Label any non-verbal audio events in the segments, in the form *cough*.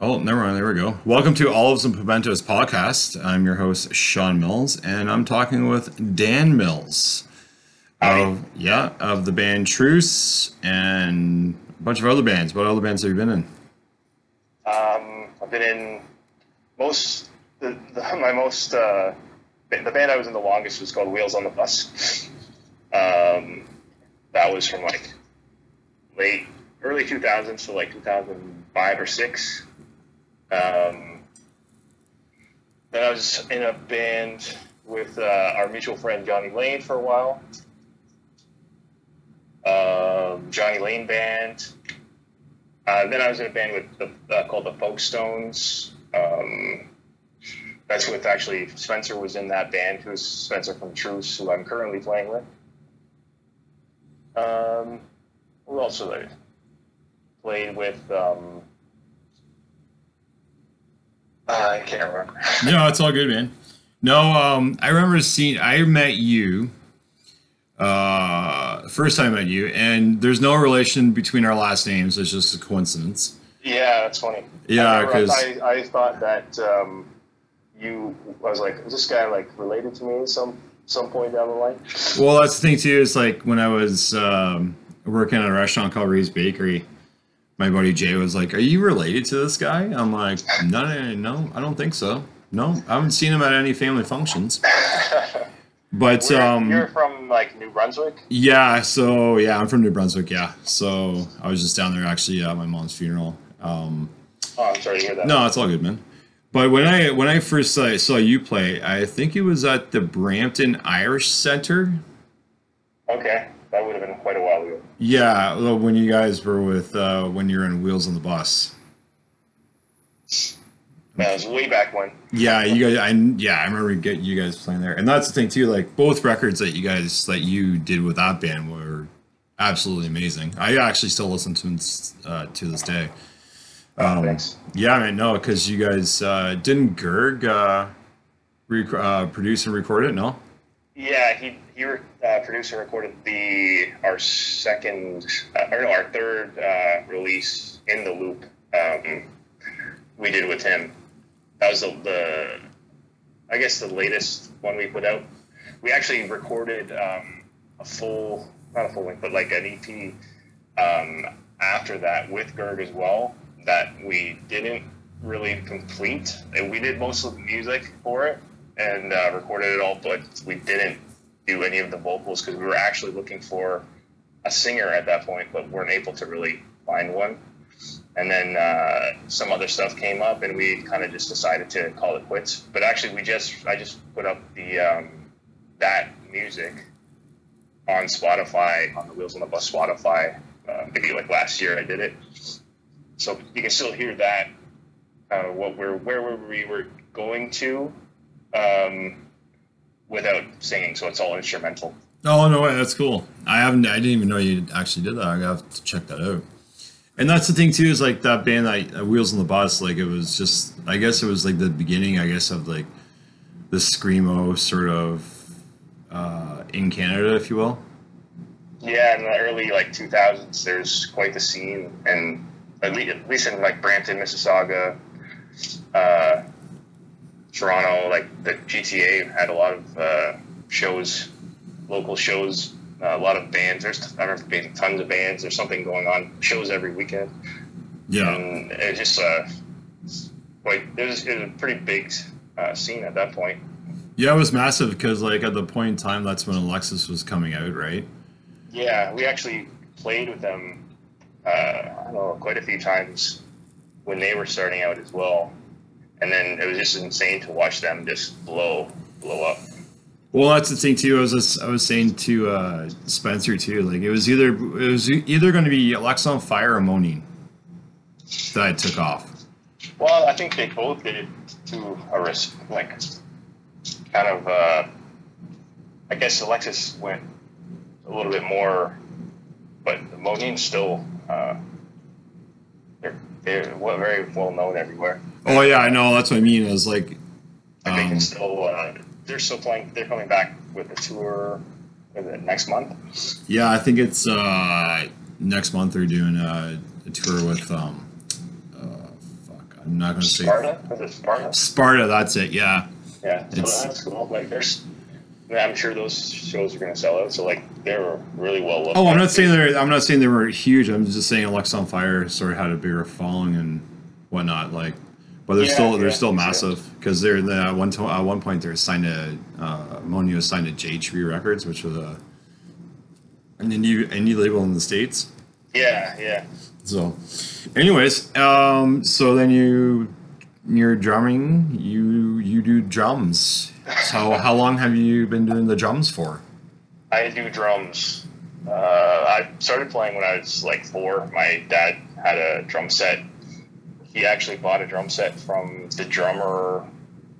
Oh, never mind. There we go. Welcome to Olives and Pimentos podcast. I'm your host, Sean Mills, and I'm talking with Dan Mills. Of, yeah, of the band Truce and a bunch of other bands. What other bands have you been in? Um, I've been in most, the, the, *laughs* my most, uh, the band I was in the longest was called Wheels on the Bus. Um, that was from like late, early 2000s to like 2005 or 6. Um, then I was in a band with uh, our mutual friend Johnny Lane for a while. Um, Johnny Lane Band. Uh, then I was in a band with the, uh, called the Folkestones. Um, that's with actually Spencer was in that band, who's Spencer from Truce, who I'm currently playing with. Um, who else played with? Um, I can't remember. *laughs* No, it's all good, man. No, um, I remember seeing. I met you. Uh, first time I met you, and there's no relation between our last names. It's just a coincidence. Yeah, that's funny. Yeah, I, I, I thought that um, you. I was like, is this guy like related to me at some some point down the line? Well, that's the thing too. Is like when I was um, working at a restaurant called Ree's Bakery, my buddy Jay was like, "Are you related to this guy?" I'm like, "No, no, no, I don't think so. No, I haven't seen him at any family functions." *laughs* But We're- um, you're from like New Brunswick. yeah, so yeah, I'm from New Brunswick. Yeah, so I was just down there actually at my mom's funeral. Um, Oh, I'm sorry to hear that. no, it's all good, man. But when I when I first saw, saw you play, I think it was at the Brampton Irish Center. Okay, that would have been quite a while ago. Yeah, well, when you guys were with uh, when you were in Wheels on the Bus. That was way back when. Yeah, you guys. I yeah, I remember get you guys playing there, and that's the thing too. Like both records that you guys that you did with that band were absolutely amazing. I actually still listen to them uh, to this day. Um, Thanks. Yeah, I mean, no, because you guys uh, didn't Gerg uh, rec- uh, produce and record it. No. Yeah, he he re- uh, produced and recorded the our second uh, or no our third uh, release in the loop. Um, we did with him. That was the, the I guess the latest one we put out. We actually recorded um, a full not a full length, but like an EP um, after that with Gerg as well that we didn't really complete. And we did most of the music for it and uh, recorded it all, but we didn't do any of the vocals because we were actually looking for a singer at that point, but weren't able to really find one. And then uh, some other stuff came up, and we kind of just decided to call it quits. But actually, we just I just put up the um, that music on Spotify on the Wheels on the Bus Spotify. Uh, maybe like last year I did it, so you can still hear that. Uh, what we're where we were going to, um, without singing, so it's all instrumental. Oh no way, that's cool. I haven't. I didn't even know you actually did that. I have to check that out. And that's the thing too is like that band that uh, Wheels on the Bus. Like it was just. I guess it was like the beginning. I guess of like the screamo sort of uh, in Canada, if you will. Yeah, in the early like 2000s, there's quite the scene, and at least, at least in like Brampton, Mississauga, uh, Toronto, like the GTA had a lot of uh, shows, local shows, uh, a lot of bands. There's I remember being tons of bands. There's something going on, shows every weekend, Yeah. and it just uh, quite. It was, it was a pretty big uh, scene at that point. Yeah, it was massive because like at the point in time, that's when Alexis was coming out, right? Yeah, we actually played with them. Uh, I don't know, quite a few times when they were starting out as well, and then it was just insane to watch them just blow, blow up. Well, that's the thing too. I was just, I was saying to uh, Spencer too. Like it was either it was either going to be Alexisonfire or Moneen that I took off. Well, I think they both did it to a risk, like kind of. Uh, I guess Alexis went a little bit more, but Moneen's still. Uh, they're very well known everywhere. Oh yeah, I know. That's what I mean. Is like, I think um, it's still uh, they're still playing. They're coming back with a tour. Next month? yeah, I think it's uh, next month they're doing a, a tour with um, uh, I'm not going to say Sparta? Sparta? Sparta. That's it. Yeah. Yeah, so It's- that's cool. Like, there's, I'm sure those shows are going to sell out. So, like, they were really well looked Oh, I'm not saying they're. I'm not saying they were huge. I'm just saying Alexisonfire sort of had a bigger following and whatnot. Like, but they're Yeah, still they're yeah, still massive because they're the, at one to, at one point they're signed to uh, Moneen signed to JHB Records, which was a an indie indie label in the states. Yeah, yeah. So, anyways, um, so then you you're drumming. You you do drums. So how long have you been doing the drums for? I do drums. Uh, I started playing when I was like four. My dad had a drum set. He actually bought a drum set from the drummer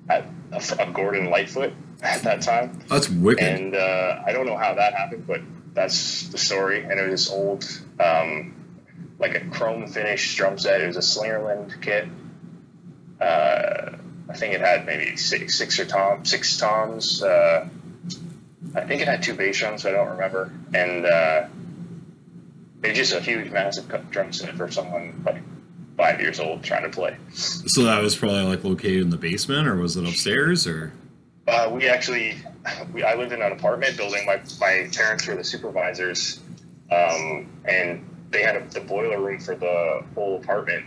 at of Gordon Lightfoot at that time. That's wicked. And uh, I don't know how that happened, but that's the story. And it was this old, um, like a chrome finish drum set. It was a Slingerland kit. Uh, I think it had maybe six, six or tom, six toms. Uh, I think it had two bass drums. I don't remember. And uh, it's just a huge, massive drum set for someone like five years old trying to play. So that was probably like located in the basement, or was it upstairs, or? Uh, we actually, *laughs* we, I lived in an apartment building. My, my parents were the supervisors, um, and they had a, the boiler room for the whole apartment.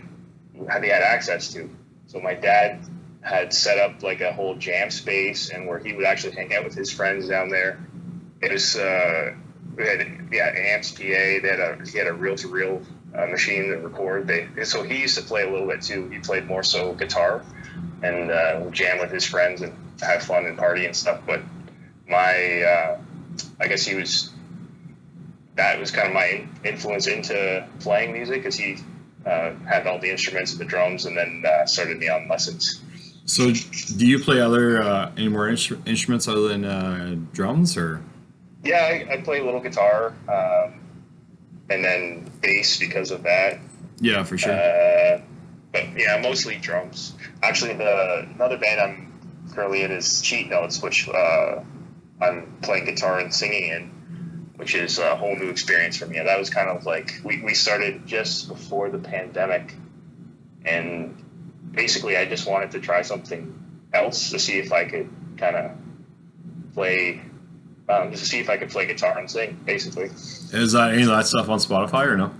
They had access to. So my dad had set up like a whole jam space, and where he would actually hang out with his friends down there. It was uh, we had yeah amps, PA. They had a he had a reel to reel machine to record. They so he used to play a little bit too. He played more so guitar, and uh, jam with his friends and have fun and party and stuff. But my, uh, I guess he was, that was kind of my influence into playing music because he uh, had all the instruments and the drums and then uh, started me on lessons. So, do you play other uh, any more instru- instruments other than uh, drums, or? Yeah, I, I play a little guitar um, and then bass because of that. Yeah, for sure. Uh, but yeah, mostly drums. Actually, the another band I'm currently in is Cheat Notes, which uh, I'm playing guitar and singing in, which is a whole new experience for me. That was kind of like we, we started just before the pandemic, and basically I just wanted to try something else to see if I could kind of play. Um, just to see if I could play guitar and sing, basically. Is that any of that stuff on Spotify or no?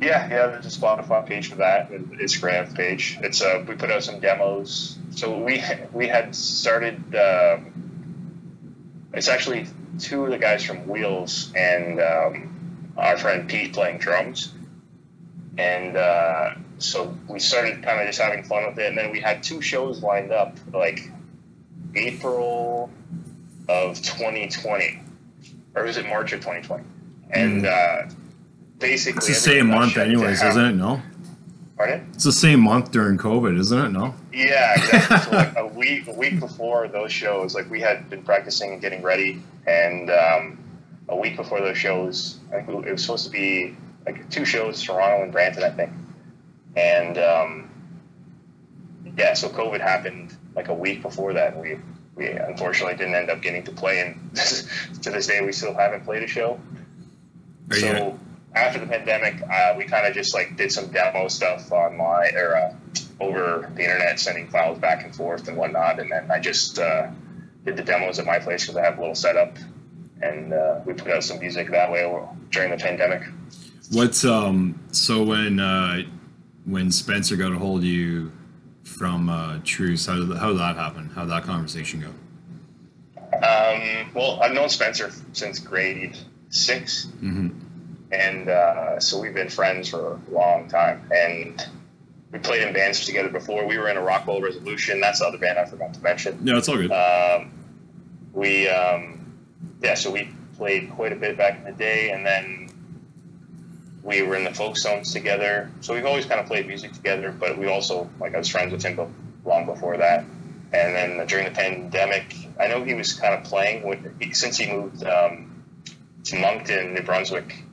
Yeah, yeah. There's a Spotify page for that, and Instagram page. It's uh, we put out some demos. So we we had started. Um, it's actually two of the guys from Wheels and um, our friend Pete playing drums, and uh, so we started kind of just having fun with it. And then we had two shows lined up, like April of 2020, or was it March of 2020? And uh, basically, It's the same month, anyways, isn't it? No, Pardon? it's the same month during COVID, isn't it? No. Yeah, exactly. so like *laughs* a week, a week before those shows, like we had been practicing and getting ready, and um, a week before those shows, I think it was supposed to be like two shows, Toronto and Brampton, I think, and um, yeah, so COVID happened like a week before that. And we we unfortunately didn't end up getting to play, and *laughs* to this day we still haven't played a show. Are so you? after the pandemic, uh, we kind of just like did some demo stuff online or uh, over the internet, sending files back and forth and whatnot. And then I just uh, did the demos at my place because I have a little setup, and uh, we put out some music that way during the pandemic. What's um? So when uh, when Spencer got a hold of you from uh, Truce, how did how did that happen? How did that conversation go? Um, well, I've known Spencer since grade 6 Mm-hmm. and uh, so we've been friends for a long time. And we played in bands together before. We were in a Rockwell Resolution. That's the other band I forgot to mention. No, it's all good. Um, we, um, yeah, so we played quite a bit back in the day, and then we were in the folk zones together. So we've always kind of played music together, but we also, like, I was friends with him long before that. And then during the pandemic, I know he was kind of playing with, since he moved um, to Moncton, New Brunswick.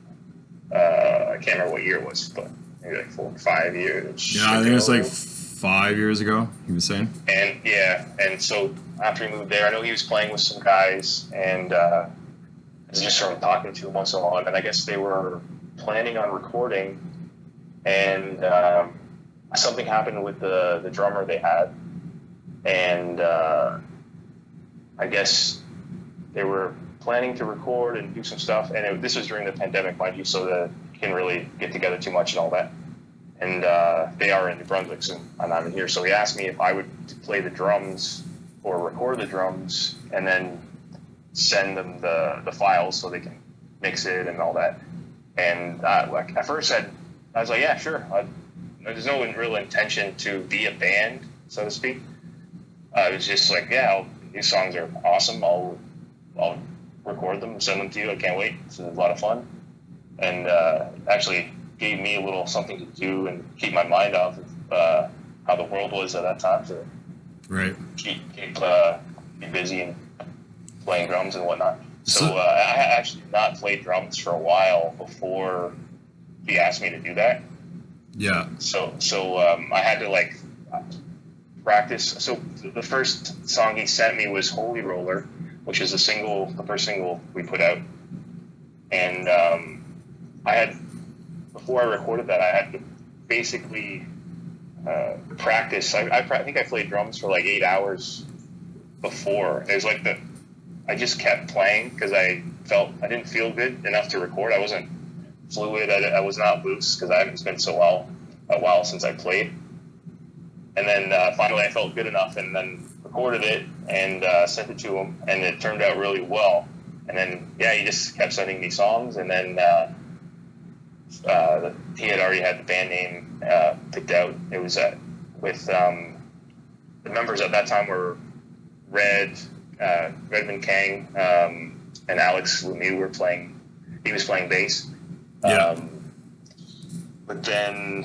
Uh, I can't remember what year it was, but maybe like four, or five years. yeah, I think it was like five years ago. He was saying. And yeah, and so after he moved there, I know he was playing with some guys, and uh, just sort of talking to him once in a while. And I guess they were planning on recording, and um, something happened with the the drummer they had, and uh, I guess they were planning to record and do some stuff. And it, this was during the pandemic, mind you, so that you can really get together too much and all that. And uh, they are in New Brunswick, so I'm not in here. So he asked me if I would play the drums or record the drums, and then send them the, the files so they can mix it and all that. And uh, like at first, I, I was like, yeah, sure. I, there's no real intention to be a band, so to speak. Uh, it was just like, yeah, I'll, these songs are awesome. I'll I'll record them, send them to you. I can't wait. It's a lot of fun, and uh, actually gave me a little something to do and keep my mind off of uh, how the world was at that time to Right. keep keep uh, be busy and playing drums and whatnot. So So- uh, I actually not played drums for a while before he asked me to do that. Yeah. So so um, I had to like practice. So the first song he sent me was "Holy Roller," which is a single, the first single we put out, and um, I had before I recorded that, I had to basically uh, practice. I, I, I think I played drums for like eight hours before. It was like the I just kept playing because I felt I didn't feel good enough to record. I wasn't fluid. I, I was not loose because I haven't been so well a while since I played. And then uh, finally, I felt good enough, and then recorded it and uh, sent it to him, and it turned out really well. And then yeah, he just kept sending me songs, and then uh, uh, he had already had the band name uh, picked out. It was uh, with um, the members at that time were Red, uh, Redmond Kang, um, and Alex Lemieux were playing. He was playing bass. Yeah. Um, but then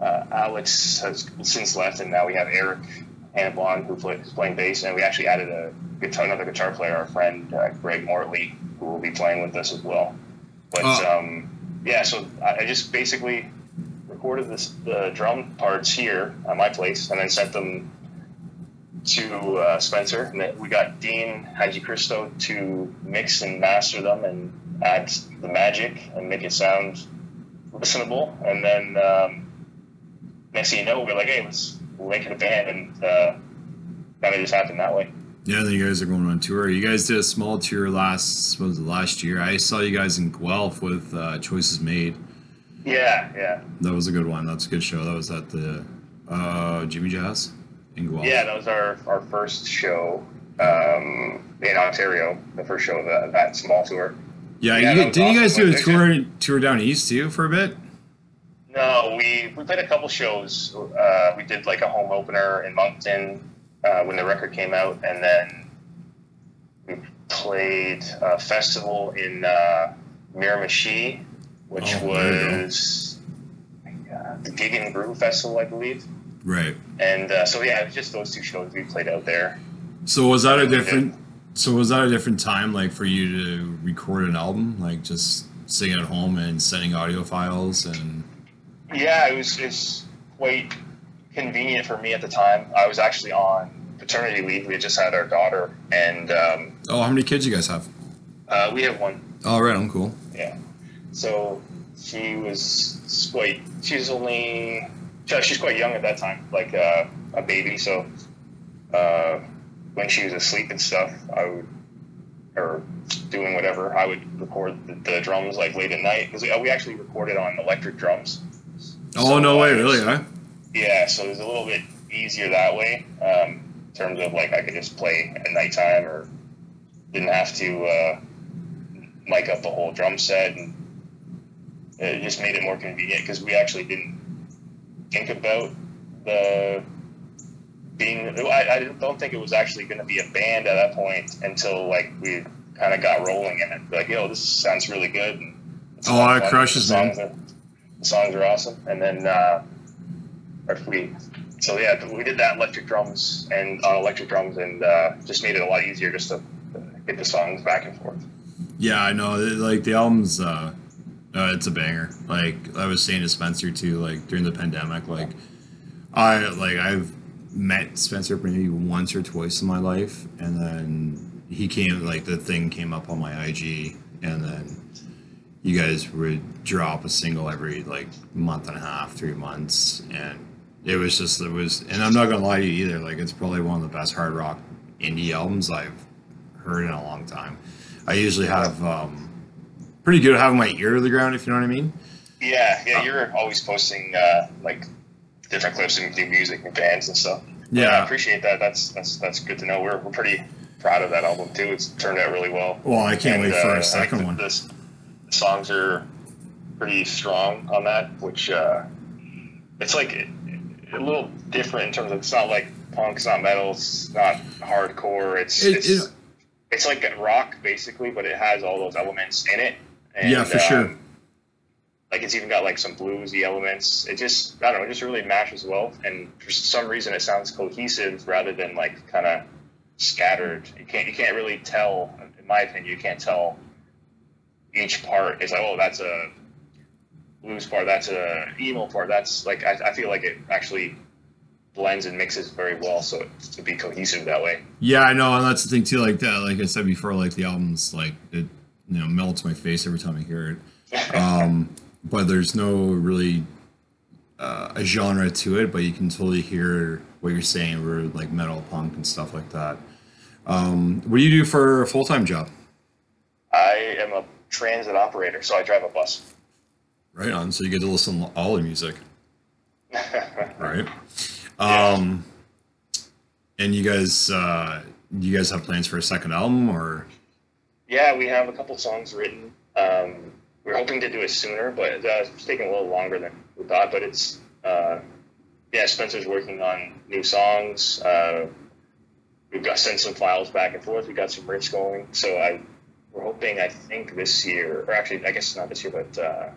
uh, Alex has since left, and now we have Eric Hannibon who play, is playing bass, and we actually added a guitar, another guitar player, our friend uh, Greg Mortley, who will be playing with us as well. But Oh. um, yeah, so I, I just basically recorded this, the drum parts here at my place, and then sent them to uh, Spencer. And we got Dean Haji Christo to mix and master them and add the magic and make it sound listenable. And then um, next thing you know, we're like, hey, let's make it a band, and uh, kind of just happened that way. Yeah, then you guys are going on tour. You guys did a small tour last was it, last year. I saw you guys in Guelph with uh, Choices Made. Yeah, yeah, That was a good one. That's a good show. That was at the uh, Jimmy Jazz in Guelph. yeah. That was our our first show um, in Ontario, the first show of that, that small tour. Yeah, Yeah, you, didn't you guys do a tour tour down east too for a bit? No, we we played a couple shows. Uh, we did like a home opener in Moncton uh, when the record came out, and then we played a festival in uh, Miramichi, which Oh, there you go. was uh, the Gig and Brew Festival, I believe. Right. And uh, so yeah, it was just those two shows we played out there. So was that a different? So was that a different time, like for you to record an album, like just sitting at home and sending audio files and? Yeah, it was it's quite convenient for me at the time. I was actually on paternity leave. We had just had our daughter, and um, Oh, how many kids you guys have? uh, we have one. All right, I'm cool. Yeah. So she was quite. She's only. She's quite young at that time, like uh, a baby. So uh, when she was asleep and stuff, I would, or doing whatever, I would record the, the drums like late at night because we, we actually recorded on electric drums. Oh So, no uh, way, was- really? Huh? Yeah, so it was a little bit easier that way um, in terms of like I could just play at nighttime or didn't have to uh, mic up the whole drum set and it just made it more convenient because we actually didn't think about the being I, I don't think it was actually going to be a band at that point until like we kind of got rolling in it. Like yo this sounds really good and it's Oh, a lot of crushes, the man. are, the songs are awesome. And then uh, or we so yeah we did that electric drums and on electric drums and uh, just made it a lot easier just to get the songs back and forth. Yeah, I know. Like the album's, uh, uh, it's a banger. Like I was saying to Spencer too. Like during the pandemic, like I like I've met Spencer maybe once or twice in my life, and then he came like the thing came up on my IG, and then you guys would drop a single every like month and a half, three months, and it was just it was. And I'm not gonna lie to you either. Like it's probably one of the best hard rock indie albums I've heard in a long time. I usually have um, pretty good at having my ear to the ground, if you know what I mean. Yeah, yeah, you're always posting uh, like different clips and new music and bands and stuff. Yeah. I appreciate that. That's that's that's good to know. We're we're pretty proud of that album too. It's turned out really well. Well, I can't And, wait for uh, think second the- one. The, the songs are pretty strong on that, which uh, it's like a little different in terms of it's not like punk, it's not metal, it's not hardcore. It's It- it's it- it's like rock basically, but it has all those elements in it. And, Yeah, for sure. um, like it's even got like some bluesy elements. It just I don't know, it just really mashes well. And for some reason, it sounds cohesive rather than like kind of scattered. You can't you can't really tell. In my opinion, you can't tell each part. It's like oh, that's a blues part. That's a emo part. That's like I, I feel like it actually blends and mixes very well, so it's to be cohesive that way. Yeah, I know, and that's the thing too. Like that, like I said before, like the album's like it, you know, melts my face every time I hear it. Um, but there's no really uh, a genre to it, but you can totally hear what you're saying, where like metal, punk, and stuff like that. Um, what do you do for a full time job? I am a transit operator, so I drive a bus. Right on. So you get to listen to all the music, *laughs* right? Yeah. Um, and you guys, uh, you guys have plans for a second album, or Yeah, we have a couple songs written. Um, we are hoping to do it sooner, but uh, it's taking a little longer than we thought. But it's uh, yeah, Spencer's working on new songs. Uh, we've got sent some files back and forth. We got some riffs going, so I we're hoping. I think this year, or actually, I guess not this year, but uh,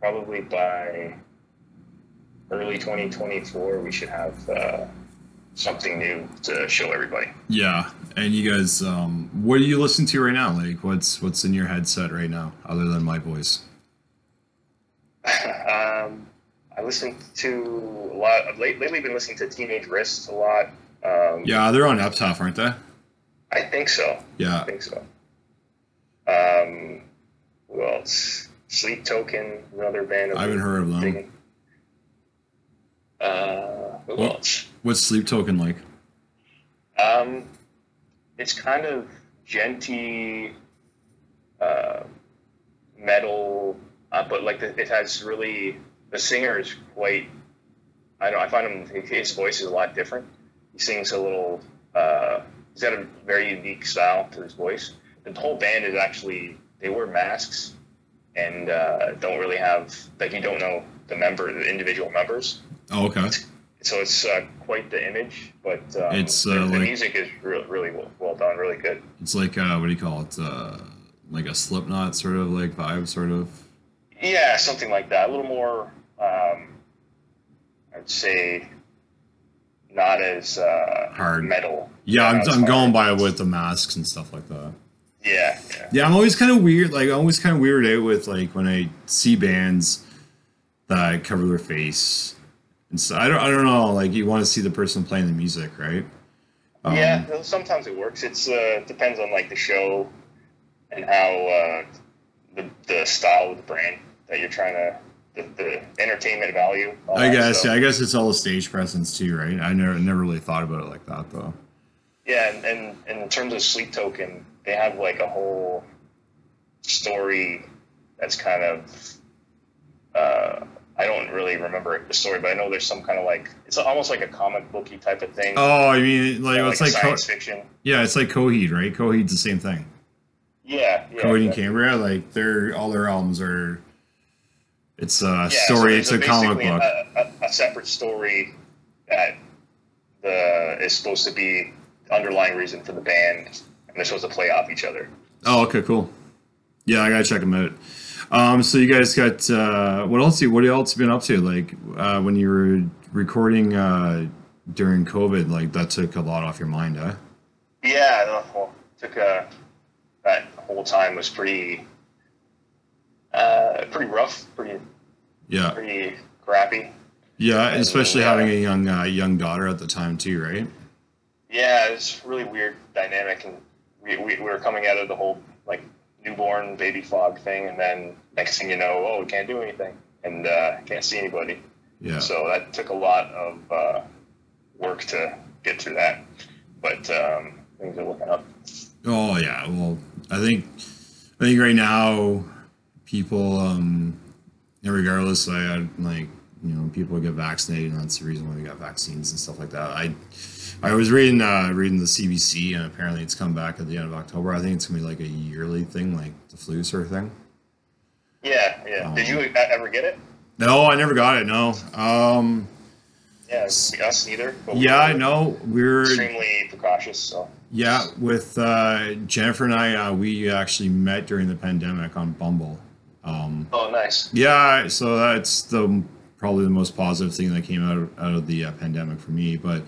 probably by early 2024, we should have uh, something new to show everybody. Yeah, and you guys, um, what are you listening to right now? Like, what's what's in your headset right now, other than my voice? *laughs* um, I listen to a lot. I've late, lately been listening to Teenage Wrist a lot. Um, Yeah, they're on Epitaph, aren't they? I think so. Yeah, I think so. Um, who else? Sleep Token, another band. I haven't heard of them. Uh, Well- What's Sleep Token like? Um, it's kind of djenty uh, metal, uh, but like the, it has really the singer is quite. I don't. I find him his voice is a lot different. He sings a little. Uh, he's got a very unique style to his voice. The whole band is actually they wear masks and uh, don't really have like you don't know the member the individual members Oh, okay. So it's uh, quite the image, but um, It's, the, uh, the like- music is re- really well, well done, really good. It's like uh, what do you call it? Uh, like a Slipknot sort of like vibe, sort of. Yeah, something like that. A little more, um, I'd say, not as uh, Hard. metal. Yeah, I'm, I'm going by with the masks and stuff like that. Yeah, yeah. Yeah, I'm always kind of weird. Like, I'm always kind of weirded out with like when I see bands that cover their face. And so I don't, I don't know. Like, you want to see the person playing the music, right? Um, yeah, sometimes it works. It's uh, depends on like the show and how uh, the the style of the brand that you're trying to the, the entertainment value. I guess. Yeah, I guess it's all a stage presence too, right? I never, never really thought about it like that though. Yeah, and, and, and in terms of Sleep Token, they have like a whole story that's kind of uh, I don't really remember the story, but I know there's some kind of like it's almost like a comic booky type of thing. Oh, I mean, like it's like, Co- science fiction. yeah, it's like Coheed, right? Coheed's the same thing. Yeah, yeah. Coheed and. Cambria, like they're all their albums are. It's a Yeah, story. there's it's a comic book. A, a, a separate story that the is supposed to be the underlying reason for the band, and they're supposed to play off each other. Oh, okay, cool. Yeah, I gotta check them out. Um, so you guys got uh, what else? You what else been up to? Like uh, when you were recording uh, during COVID, like that took a lot off your mind, huh? Yeah, whole, took a that whole time was pretty uh, pretty rough, pretty Yeah, pretty crappy. yeah, And, especially uh, having a young uh, young daughter at the time too, right? Yeah, it's really weird dynamic, and we, we, we were coming out of the whole like newborn baby fog thing, and then next thing you know, oh, we can't do anything and uh, can't see anybody. Yeah. So that took a lot of uh, work to get through that, but um, things are looking up. Oh yeah. Well, I think I think right now people, um, regardless, I had like you know people get vaccinated, and that's the reason why we got vaccines and stuff like that. I I was reading uh, reading the CBC, and apparently it's come back at the end of October. I think it's gonna be like a yearly thing, like the flu sort of thing. Yeah, yeah. Did you Um, e- ever get it? No, I never got it. No. Um, Yeah, us neither. But yeah, I know. We're Extremely precautious. So yeah with uh, Jennifer and I. Uh, we actually met during the pandemic on Bumble. Um, oh, nice. Yeah, so that's the probably the most positive thing that came out of, out of the uh, pandemic for me. But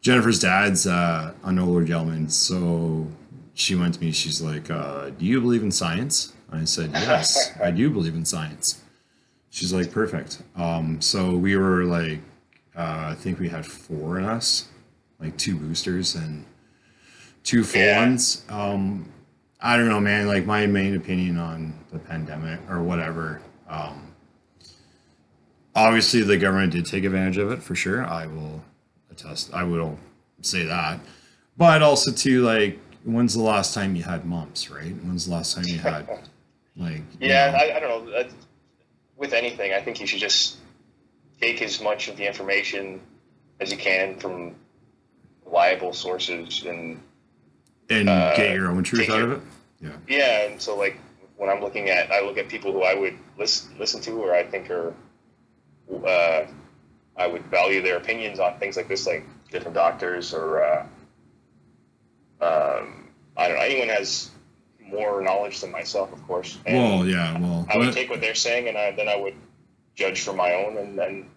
Jennifer's dad's uh, an older gentleman, so she went to me. She's like, uh, "Do you believe in science?" I said, "Yes, *laughs* I do believe in science." She's like, "Perfect." Um, so we were like, uh, I think we had four in us, like two boosters and two full Yeah. ones. Um, I don't know, man. Like my main opinion on the pandemic or whatever. Um, obviously, the government did take advantage of it for sure. I will attest. I will say that. But also, too, like, when's the last time you had mumps, right? When's the last time you had, like, you Yeah, know- I, I don't know. With anything, I think you should just take as much of the information as you can from reliable sources and and uh, get your own truth out your- of it. Yeah. Yeah, and so like when I'm looking at, I look at people who I would listen listen to, or I think are, uh, I would value their opinions on things like this, like different doctors or, uh, um, I don't know, anyone has more knowledge than myself, of course. And Well, yeah. Well, I would take what they're saying, and I, then I would judge for my own, and then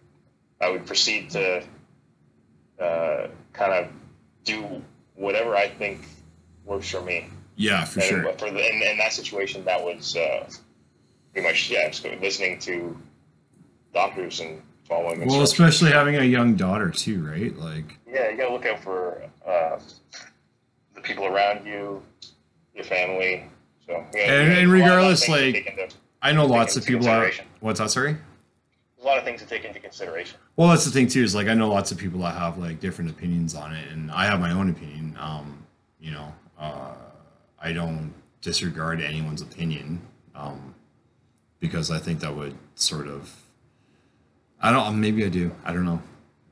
I would proceed to uh, kind of do whatever I think works for me. yeah, for And sure. For the, in, in that situation, that was uh, pretty much yeah, just listening to doctors and following. Well, instructions. especially having a young daughter too, right? Like, yeah, you gotta look out for uh, the people around you, your family. So yeah, And- and a lot of regardless, like- into- I know lots of people. Are, consideration. what's that? Sorry. there's a lot of things to take into consideration. Well, that's the thing too. Is like I know lots of people that have like different opinions on it, and I have my own opinion. Um, you know, uh, I don't disregard anyone's opinion, um, because I think that would sort of. I don't. Maybe I do. I don't know.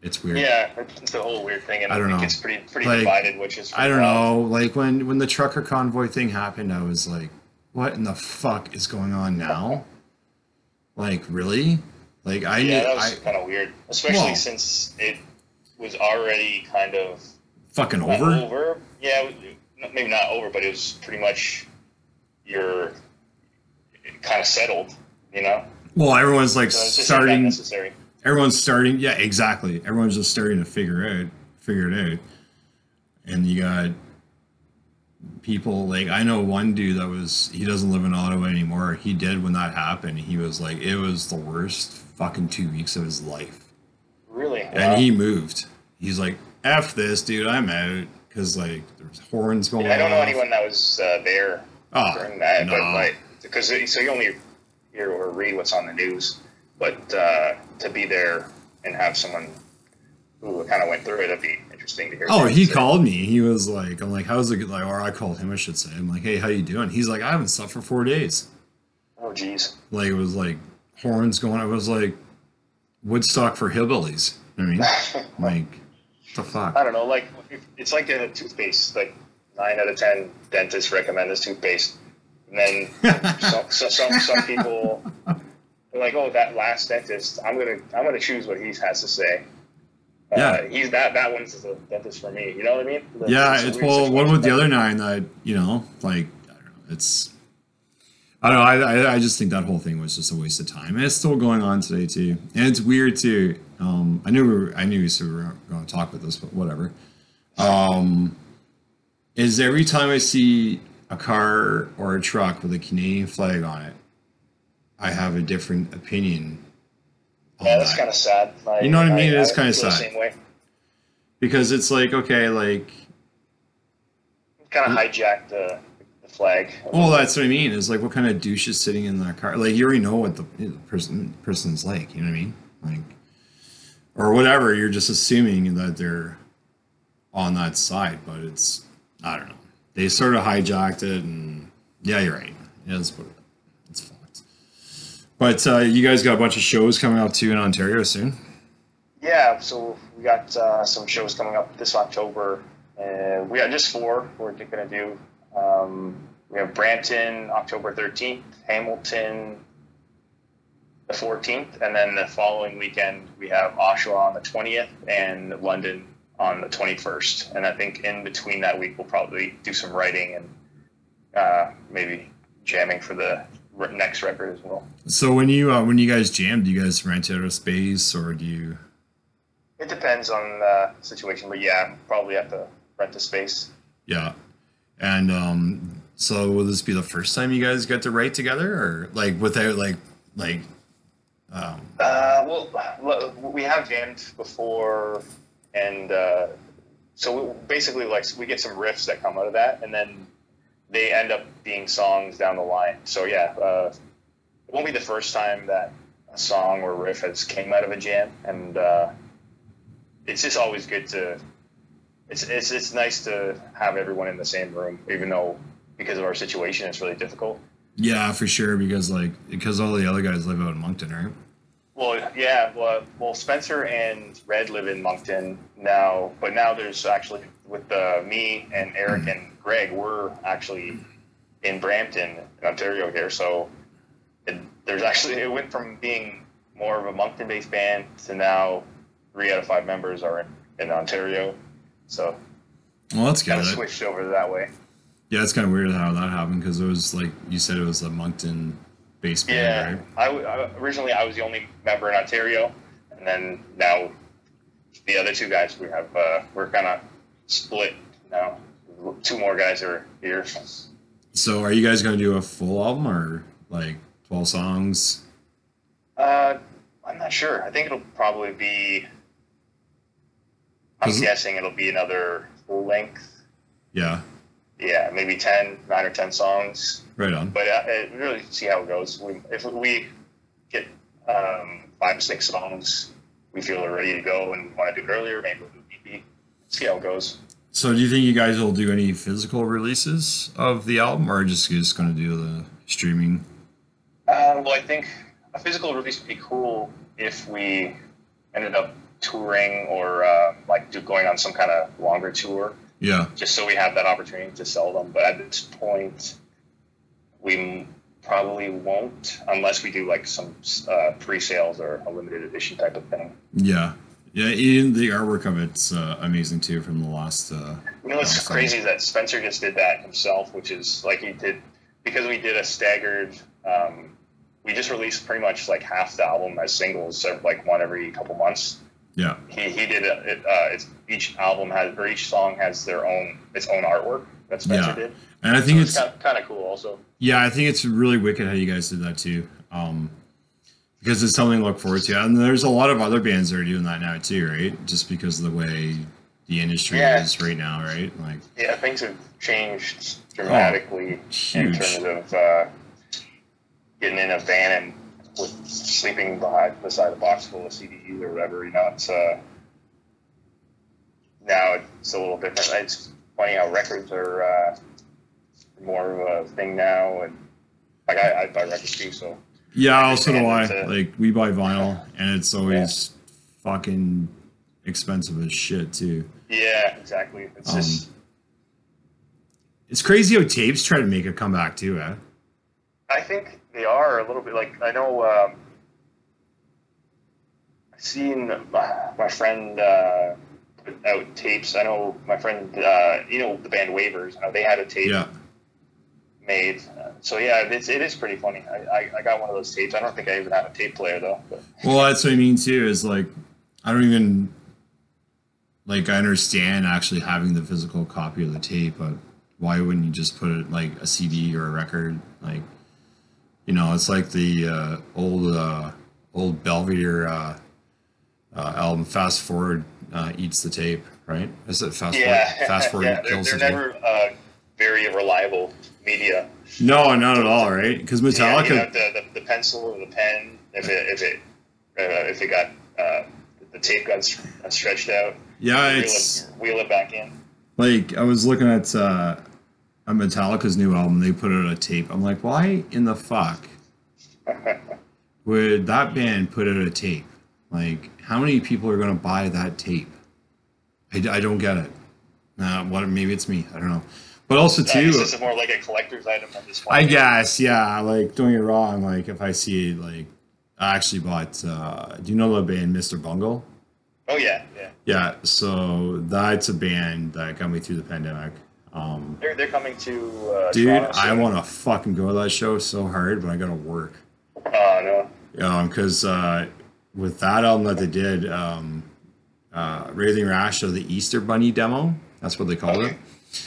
It's weird. Yeah, it's a whole weird thing, and I I, don't think know. it's pretty pretty Like, divided. Which is I don't wild. know. Like when when the trucker convoy thing happened, I was like, "What in the fuck is going on now?" Like really? Like I Yeah, knew that was kind of weird, especially Well- since it was already kind of fucking over. over. Yeah, maybe not over, but it was pretty much you're kind of settled. You know, Well, everyone's like so starting. Everyone's starting yeah exactly. Everyone's just starting to figure out, figure it out. And you got people like i know one dude that was he doesn't live in ottawa anymore. He did when that happened. He was like it was the worst fucking two weeks of his life. Really, and Wow. he moved. He's like f this dude i'm out. Because like there's horns going on. I don't know anyone that was uh, there oh during that, but like because so you only hear or read what's on the news, but uh, to be there and have someone who kind of went through it, that'd be interesting to hear. Oh, he say. called me. He was like, "I'm like, how's it?" Like, or I called him. I should say. I'm like, "Hey, how you doing?" He's like, "I haven't slept for four days." Oh, geez. like it was like horns going. I was like Woodstock for hillbillies. I mean, *laughs* like what the fuck. I don't know. Like it's like a toothpaste. Like nine out of ten dentists recommend this toothpaste, and then *laughs* some, so, some some people like, "Oh, that last dentist, I'm gonna I'm gonna choose what he has to say." Uh, Yeah. he's that that one's the dentist for me. You know what I mean? Yeah, it's well. What with the other nine that you know? Like I don't know. It's I don't know. I, I I just think that whole thing was just a waste of time, and it's still going on today too. And it's weird too. Um, I knew we were, I knew we we were going to talk about this, but whatever. Um, is every time I see a car or a truck with a Canadian flag on it, I have a different opinion. on Yeah, that's that. kind of sad. I, You know what I mean? It is feel the sad. Same way. because it's like okay, like Kind of hijacked the, the flag. Well, that's what I mean. Is like what kind of douche is sitting in that car? Like you already know what the, person person's like. You know what I mean? Like, or whatever. You're just assuming that they're on that side, but it's I don't know. They sort of hijacked it, and yeah, you're right. Yeah, that's what it's. But uh, you guys got a bunch of shows coming up too in Ontario soon. Yeah, so we got uh, some shows coming up this October, and we got just four. We're going to do. Um, we have Brampton October 13th, Hamilton the 14th, and then the following weekend we have Oshawa on the 20th and London on the 21st. And I think in between that week we'll probably do some writing and uh, maybe jamming for the next record as well. So when you uh, when you guys jam, do you guys rent out a space or do you? It depends on the situation, but yeah, probably have to rent a space. Yeah, and um, so will this be the first time you guys get to write together, or like without like like? Um, Uh, well, we have jammed before, and uh, so we, basically, like we get some riffs that come out of that, and then they end up being songs down the line. So yeah, uh, it won't be the first time that a song or riff has came out of a jam, and uh, it's just always good to. It's, it's it's nice to have everyone in the same room, even though because of our situation, it's really difficult. yeah, for sure, because like because all the other guys live out in Moncton, right? Well, yeah. Well, well, Spencer and Red live in Moncton now, but now there's actually with uh, me and Eric and Greg, we're actually in Brampton, in Ontario here. So it, there's actually it went from being more of a Moncton-based band to now three out of five members are in, in Ontario. So Well, that's good. kind of switched over that way. yeah, it's kind of weird how that happened because it was like you said it was a Moncton based band, Yeah, right? I, I- originally I was the only member in Ontario, and then now the other two guys we have uh, we're kind of split now. Two more guys are here. So are you guys gonna do a full album or like twelve songs? Uh, I'm not sure. I think it'll probably be. I'm guessing it'll be another full length. Yeah, Yeah, maybe 10, 9 or ten songs. right on. But uh, uh, really see how it goes. We, if we get um, five or six songs, we feel we're ready to go and want to do it earlier, maybe we'll do EP. See how it goes. So do you think you guys will do any physical releases of the album, or just just gonna do the streaming? Uh, well, I think a physical release would be cool if we ended up touring or uh, like do, going on some kind of longer tour, Yeah, just so we have that opportunity to sell them. But at this point, we probably won't unless we do like some uh, pre-sales or a limited edition type of thing. yeah, yeah. Even the artwork of it's uh, amazing too from the last. Uh, You know what's Awesome. crazy is that Spencer just did that himself, which is like he did because we did a staggered. Um, we just released pretty much like half the album as singles, like one every couple months. yeah, He he did it. it uh, it's each album has or each song has their own its own artwork that Spencer Yeah. did. and I think So it's kind of, kind of cool also. yeah, I think it's really wicked how you guys did that too. Um, because it's something to look forward to, and there's a lot of other bands that are doing that now too, right? Just because of the way the industry Yeah. is right now, right? Like, Yeah, things have changed dramatically in Oh, huge. terms of uh, getting in a van and with sleeping behind beside a box full of CDs or whatever. You know, it's uh, now it's a little different. It's funny how records are uh, more of a thing now, and like I, I buy records too, so Yeah, also do I. Like we buy vinyl, and it's always fucking expensive as shit too. yeah, exactly. It's Um, just It's crazy how tapes try to make a comeback too, eh? I think they are a little bit like I know. Um, I've seen my, my friend uh, put out tapes. I know my friend, uh, you know, the band Waivers. I know they had a tape Yeah, made. So yeah, it's, it is pretty funny. I, I, I got one of those tapes. I don't think I even have a tape player though. But Well, that's what I mean too. Is like, I don't even like. I understand actually having the physical copy of the tape, but why wouldn't you just put it like a CD or a record? Like, you know, it's like the uh, old uh, old Belvedere uh, uh, album. Fast forward uh, eats the tape, right? Is it fast yeah, forward? Fast *laughs* forward yeah, they're, kills they're the tape. never uh, very reliable. Media. No, not at all, right? Because Yeah, Metallica. you know, the, the, the pencil or the pen, if it if it uh, if it got uh, the tape got stretched out, Yeah, wheel it's it, wheel it back in. like I was looking at uh, a Metallica's new album. They put out a tape. I'm like, why in the fuck *laughs* would that band put out a tape? Like, how many people are gonna buy that tape? I, I don't get it. Uh, what? Maybe it's me. I don't know. But also I too, this is more like a collector's item at this point. I guess, yeah. Like, don't get wrong. Like, if I see like, I actually bought. Uh, do you know the band Mr. Bungle? Oh yeah, yeah. Yeah. So that's a band that got me through the pandemic. Um, They're they're coming to uh, dude, Toronto I soon. want to fucking go to that show so hard, but I gotta work. Oh no. Um, because uh, with that album that they did, um, uh, Raging Wrath of the Easter Bunny demo. That's what they called it.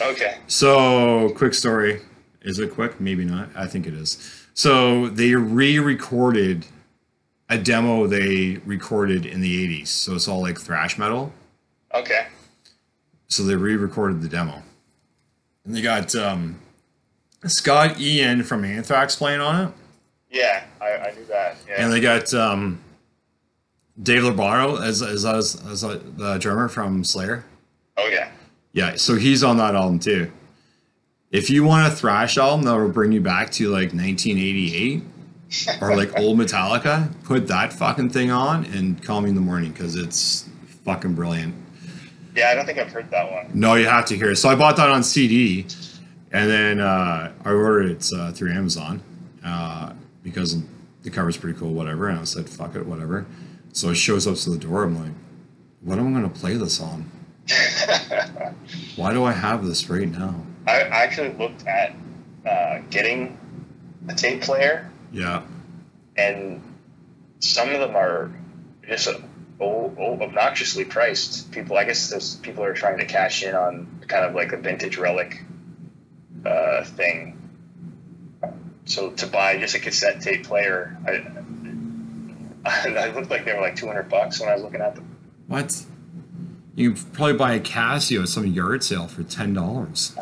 Okay. So, quick story. Is it quick? Maybe not. I think it is. So, they re recorded a demo they recorded in the 80s. So, it's all like thrash metal. Okay. So, they re recorded the demo. And they got um, Scott Ian from Anthrax playing on it. Yeah, I, I knew that. Yeah. And they got um, Dave Lombardo as, as, as, as the drummer from Slayer. oh yeah. Yeah, so he's on that album too. If you want a thrash album that will bring you back to like 1988 or like old Metallica, put that fucking thing on and call me in the morning because it's fucking brilliant. Yeah, I don't think I've heard that one. No, you have to hear it. So I bought that on CD and then uh, I ordered it uh, through Amazon uh, because the cover's pretty cool, whatever. And I said, fuck it, whatever. So it shows up to the door. I'm like, what am I going to play this on? *laughs* Why do I have this right now? I I actually looked at uh, getting a tape player, Yeah. and some of them are just uh, oh, oh, obnoxiously priced. People, I guess, those people are trying to cash in on kind of like a vintage relic uh, thing. So to buy just a cassette tape player, I, *laughs* I looked like they were like two hundred bucks when I was looking at them. What? You can probably buy a Casio at some yard sale for ten dollars.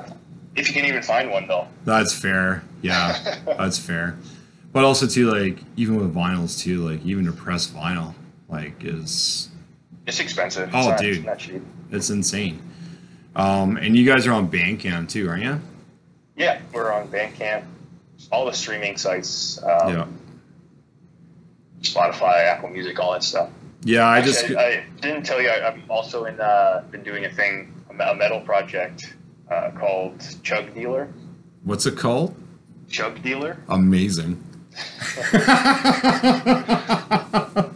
If you can even find one, though. That's fair. Yeah, *laughs* that's fair. But also too, like even with vinyls too, like even a press vinyl, like is It's expensive. Oh, it's not, dude. it's not cheap. it's insane. Um, and you guys are on Bandcamp too, aren't you? Yeah, we're on Bandcamp, all the streaming sites, um, yeah. Spotify, Apple Music, all that stuff. Yeah, I just I, I didn't tell you. I, I'm also in. Uh, been doing a thing, a metal project uh, called Chug Dealer. what's it called? Chug Dealer. Amazing. It-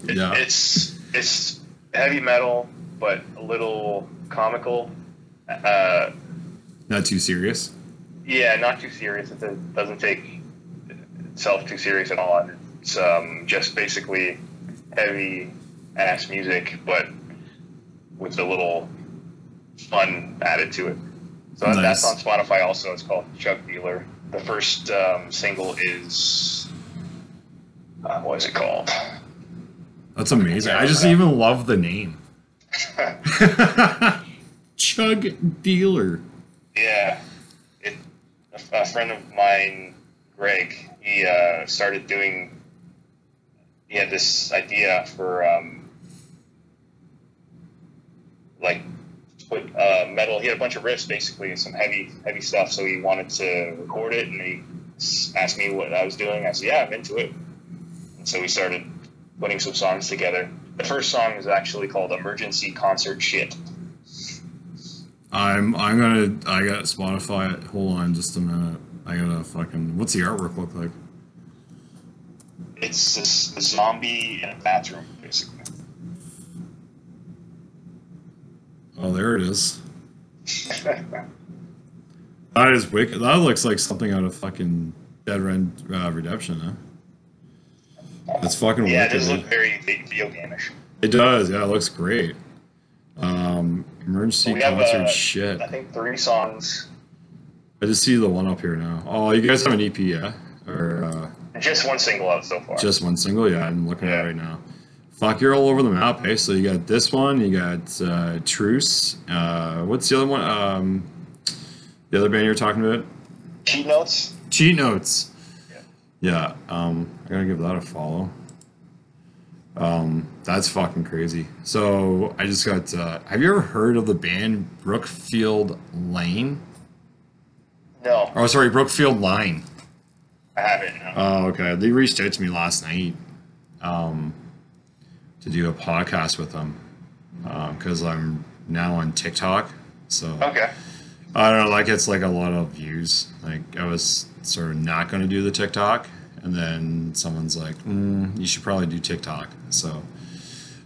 *laughs* yeah. It's it's heavy metal, but a little comical. Uh, Not too serious. yeah, not too serious. It does- doesn't take itself too serious at all. It's um, just basically heavy ass music, but with a little fun added to it. So Nice. that's on Spotify also. It's called Chug Dealer. The first um, single is uh, what is it called? That's amazing. I just even love the name. *laughs* Chug Dealer. Yeah, it, a, a friend of mine, Greg, he uh, started doing. He had this idea for um, like put uh, metal. He had a bunch of riffs, basically, some heavy, heavy stuff. So he wanted to record it, and he asked me what I was doing. I said, "Yeah, I'm into it." And so we started putting some songs together. The first song is actually called "Emergency Concert Shit." I'm I'm gonna I got Spotify. Hold on just a minute. I gotta fucking what's the artwork look like? It's this a zombie in a bathroom, basically. Oh, there it is. That is wicked. That looks like something out of fucking Dead Red uh, Redemption, huh? That's fucking yeah, it wicked. does look very video game-ish. It does. Yeah, it looks great. Um, emergency We have, concert uh, shit. I think three songs, I just see the one up here now. Oh, you guys have an EP, yeah? Or uh, just one single out so far. just one single? Yeah, I'm looking at it right now. Fuck, you're all over the map, eh? So you got this one, you got uh, Truce. Uh, what's the other one? Um, the other band you're talking about? Cheat notes. Cheat notes. Yeah. Yeah. Um, I gotta give that a follow. Um, that's fucking crazy. So I just got. Uh, have you ever heard of the band Brookfield Lane? No, Oh, sorry, Brookfield Line. I haven't. No. Oh, okay. They reached out to me last night um, to do a podcast with them because I'm now on TikTok. So okay. I don't know, like it's like a lot of views. Like I was sort of not going to do the TikTok, and then someone's like, mm, "You should probably do TikTok." So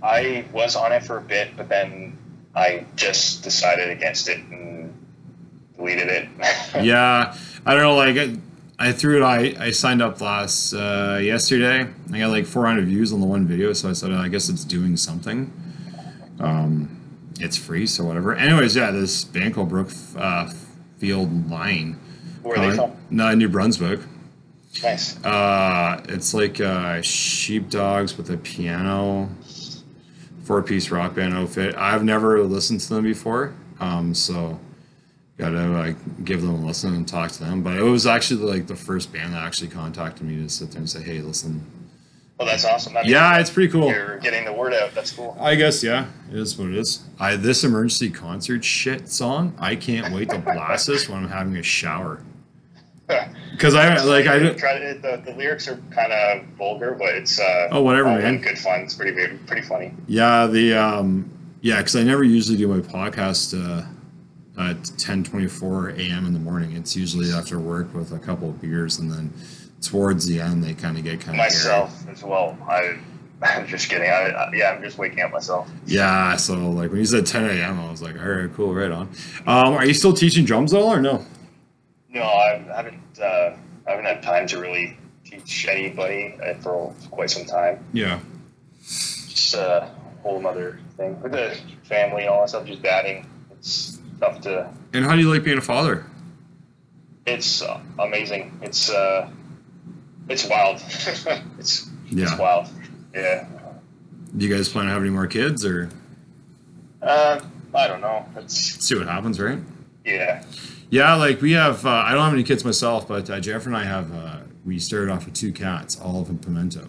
I was on it for a bit, but then I just decided against it and deleted it. *laughs* yeah, I don't know. Like I, I threw it. I I signed up last uh, yesterday. I got like 400 views on the one video, so I said I guess it's doing something. Um, it's free, so whatever. Anyways, yeah, this band called Brook uh, Field Line. Where are they Uh, from? No, New Brunswick. Nice. Uh, it's like uh, sheepdogs with a piano, four piece rock band outfit. I've never listened to them before, um, so gotta like give them a listen and talk to them. But it was actually like the first band that actually contacted me to sit there and say, "Hey, listen." Well, that's awesome. That Yeah, it's pretty cool. You're getting the word out. That's cool. I guess yeah, it is what it is. I this emergency concert shit song. I can't wait to blast this when I'm having a shower. *laughs* Because I like I don't. Try to, the, the lyrics are kind of vulgar, but it's uh, Oh, whatever, man. Good fun. It's pretty pretty funny. Yeah, the um, yeah, because I never usually do my podcast uh, at ten twenty four a.m. in the morning. It's usually after work with a couple of beers, and then towards the end they kind of get kind of Myself as well. I, I'm just kidding. I, I, yeah, I'm just waking up myself. Yeah, so like when you said ten a.m., I was like, all right, cool, right on. Um, are you still teaching drums at all, or no? No, I haven't. Uh, I haven't had time to really teach anybody for quite some time. Yeah. Just a whole other thing with the family and all that stuff. Just batting. It's tough to. And how do you like being a father? It's uh, amazing. It's uh, it's wild. *laughs* it's Yeah. it's wild. Yeah. Do you guys plan to have any more kids, or Uh, I don't know. Let's see what happens, right? yeah. Yeah, like we have. Uh, I don't have any kids myself, but uh, Jeff and I have. Uh, we started off with two cats, Olive and Pimento.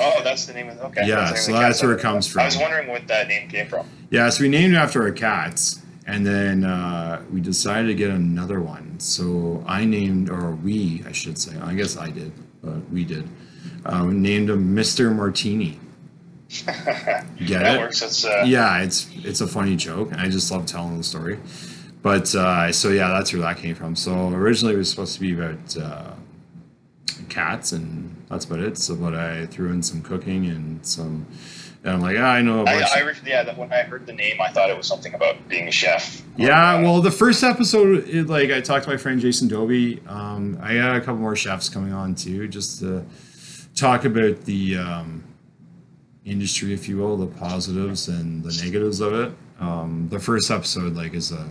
Oh, that's the name of okay. Yeah, the name so that's where it comes from. I was wondering what that name came from. Yeah, so we named it after our cats, and then uh, we decided to get another one. So I named, or we, I should say, I guess I did, but we did. Uh, named him Mr. Martini. *laughs* Get that it? works. It's uh, Yeah, it's it's a funny joke, and I just love telling the story. But uh, so yeah, that's where that came from. So originally it was supposed to be about uh, cats, and that's about it. So but I threw in some cooking and some, and I'm like, ah, I know I, bunch. I of- originally, yeah, that when I heard the name, I thought it was something about being a chef. Yeah, well, the first episode, it, like I talked to my friend Jason Doby. Um, I got a couple more chefs coming on too, just to talk about the um, industry, if you will, the positives and the negatives of it. Um, the first episode, like, is a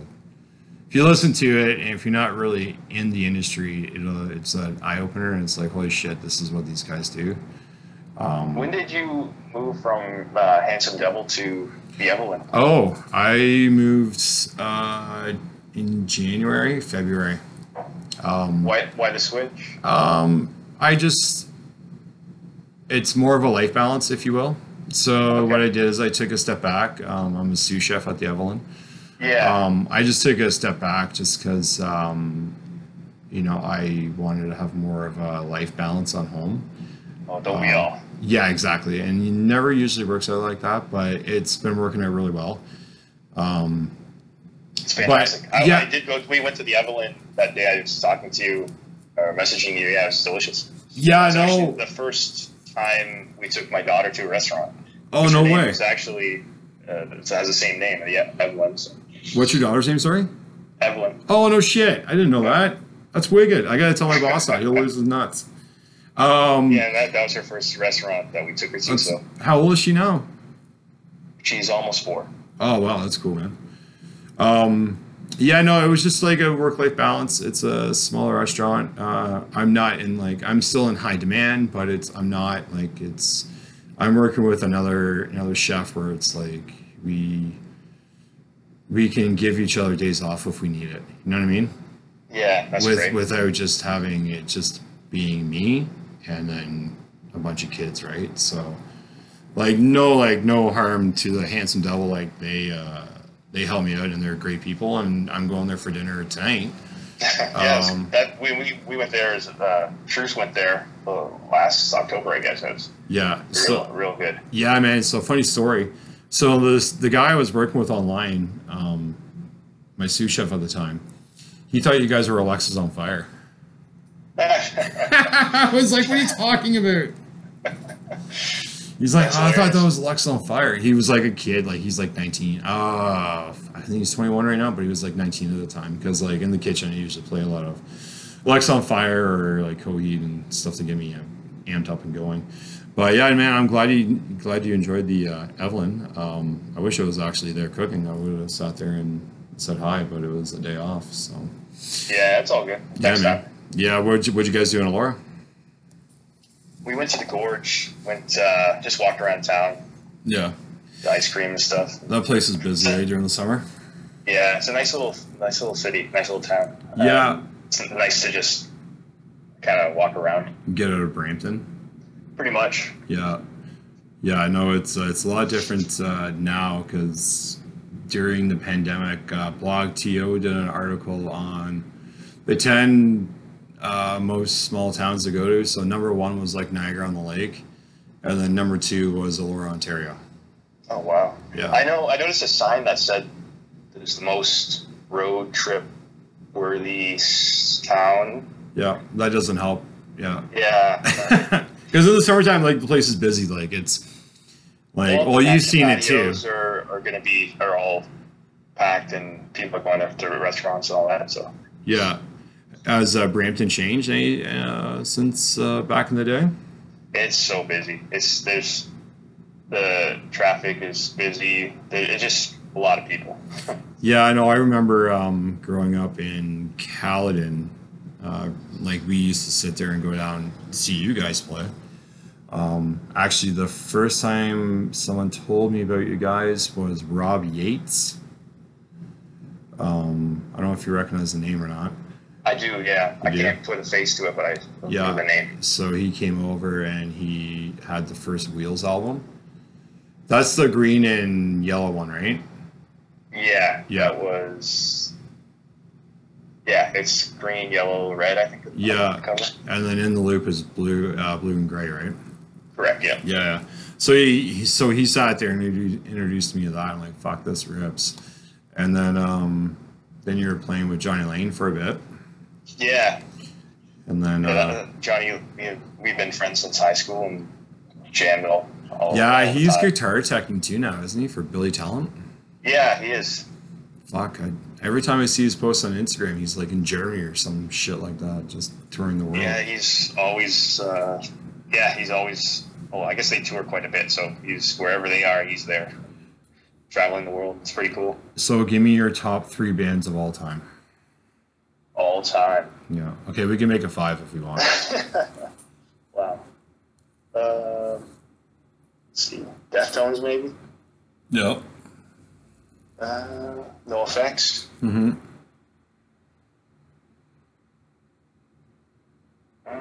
if you listen to it and if you're not really in the industry, it'll, it's an eye opener, and it's like, holy shit, this is what these guys do. Um, when did you move from uh, Handsome Devil to the Evelyn? oh, I moved uh, in January, February. Um, Why, why the switch? Um, I just, it's more of a life balance, if you will. So Okay. what I did is I took a step back. Um, I'm a sous chef at the Evelyn. Yeah. Um, I just took a step back just because, um, you know, I wanted to have more of a life balance on home. oh, don't we all? Yeah, exactly. And it never usually works out like that, but it's been working out really well. Um, It's fantastic. I, yeah. I did go. We went to the Evelyn that day. I was talking to you, or messaging you. Yeah, it was delicious. yeah, I know. the first time we took my daughter to a restaurant. Oh, no way. It's actually uh, it has the same name. Yeah, Evelyn. So. What's your daughter's name? Sorry. Evelyn. Oh no shit! I didn't know that. That's wicked. I gotta tell my boss that. He always is nuts. Um, Yeah, that, that was her first restaurant that we took her to. So how old is she now? she's almost four. Oh wow, that's cool, man. Um, yeah, no, it was just like a work-life balance. It's a smaller restaurant. Uh, I'm not in like I'm still in high demand, but it's I'm not like it's. I'm working with another another chef where it's like we we can give each other days off if we need it. You know what I mean? Yeah, that's with great. without just having it just being me and then a bunch of kids, right? So like no like no harm to the handsome devil like they uh they help me out and they're great people and I'm going there for dinner tonight. *laughs* yes, um, that we, we, we went there as uh, Truce went there uh, last October, I guess. Was Yeah. real, So real good. Yeah, man. So funny story. So this the guy I was working with online, um, my sous chef at the time, he thought you guys were Alexisonfire. *laughs* I was like, "What are you talking about?" He's like, oh, "I thought that was Alexisonfire." He was like a kid, like he's like 19. Uh, I think he's 21 right now, but he was like 19 at the time because like in the kitchen, I usually play a lot of Alexisonfire or like Coheed and stuff to get me uh, amped up and going. But yeah, man, I'm glad you glad you enjoyed the uh, Evelyn. Um, I wish I was actually there cooking. I would have sat there and said hi, but it was a day off. So Yeah, it's all good. yeah, Next man. time. Yeah, what'd you, what'd you guys do in Elora? We went to the gorge, went uh, just walked around town, Yeah, the ice cream and stuff. that place is busy right, during the summer. Yeah, it's a nice little nice little city, nice little town. Yeah. Um, it's nice to just kind of walk around. Get out of Brampton. Pretty much. Yeah, yeah. I know it's uh, it's a lot different uh, now because during the pandemic, uh, blogTO did an article on the ten uh, most small towns to go to. So number one was like Niagara on the Lake, and then number two was Elora, Ontario. Oh wow. Yeah. I know. I noticed a sign that said that it's the most road trip worthy town. Yeah, that doesn't help. Yeah, Yeah. *laughs* because in the summertime, like the place is busy. Like it's like well, the you've seen it too. Are, are going to be are all packed and people are going to restaurants and all that. So Yeah. Has uh, Brampton changed any uh, since uh, back in the day? it's so busy. It's there's the traffic is busy. It's just a lot of people. *laughs* Yeah, I know. I remember um, growing up in Caledon. Uh, like we used to sit there and go down and see you guys play. Um, actually, the first time someone told me about you guys was Rob Yates. Um, I don't know if you recognize the name or not. I do, yeah. I do? can't put a face to it, but I Yeah. know the name. So he came over and he had the first Wheels album. That's the green and yellow one, right? Yeah, Yeah. That was. Yeah, it's green, yellow, red. I think. Yeah. Cover. And then in the loop is blue, uh, blue and gray, right? Correct. Yeah. Yeah. yeah. So he, he so he sat there and he introduced me to that. I'm like, fuck, this rips. And then um, then you were playing with Johnny Lane for a bit, Yeah. and then Yeah, uh, Johnny, we, we've been friends since high school and jammed all. all yeah, he's guitar teching too now, isn't he? For Billy Talent. Yeah, he is. Fuck, I, every time I see his posts on Instagram, he's like in Germany or some shit like that, just touring the world. Yeah, he's always. Uh, yeah, he's always. Well, I guess they tour quite a bit, so he's wherever they are, he's there, traveling the world. It's pretty cool. So give me your top three bands of all time. All time. Yeah. Okay, we can make a five if we want. *laughs* Wow. Uh, let's see. Deftones, maybe. Yep. Uh, NOFX. Mm-hmm. Uh,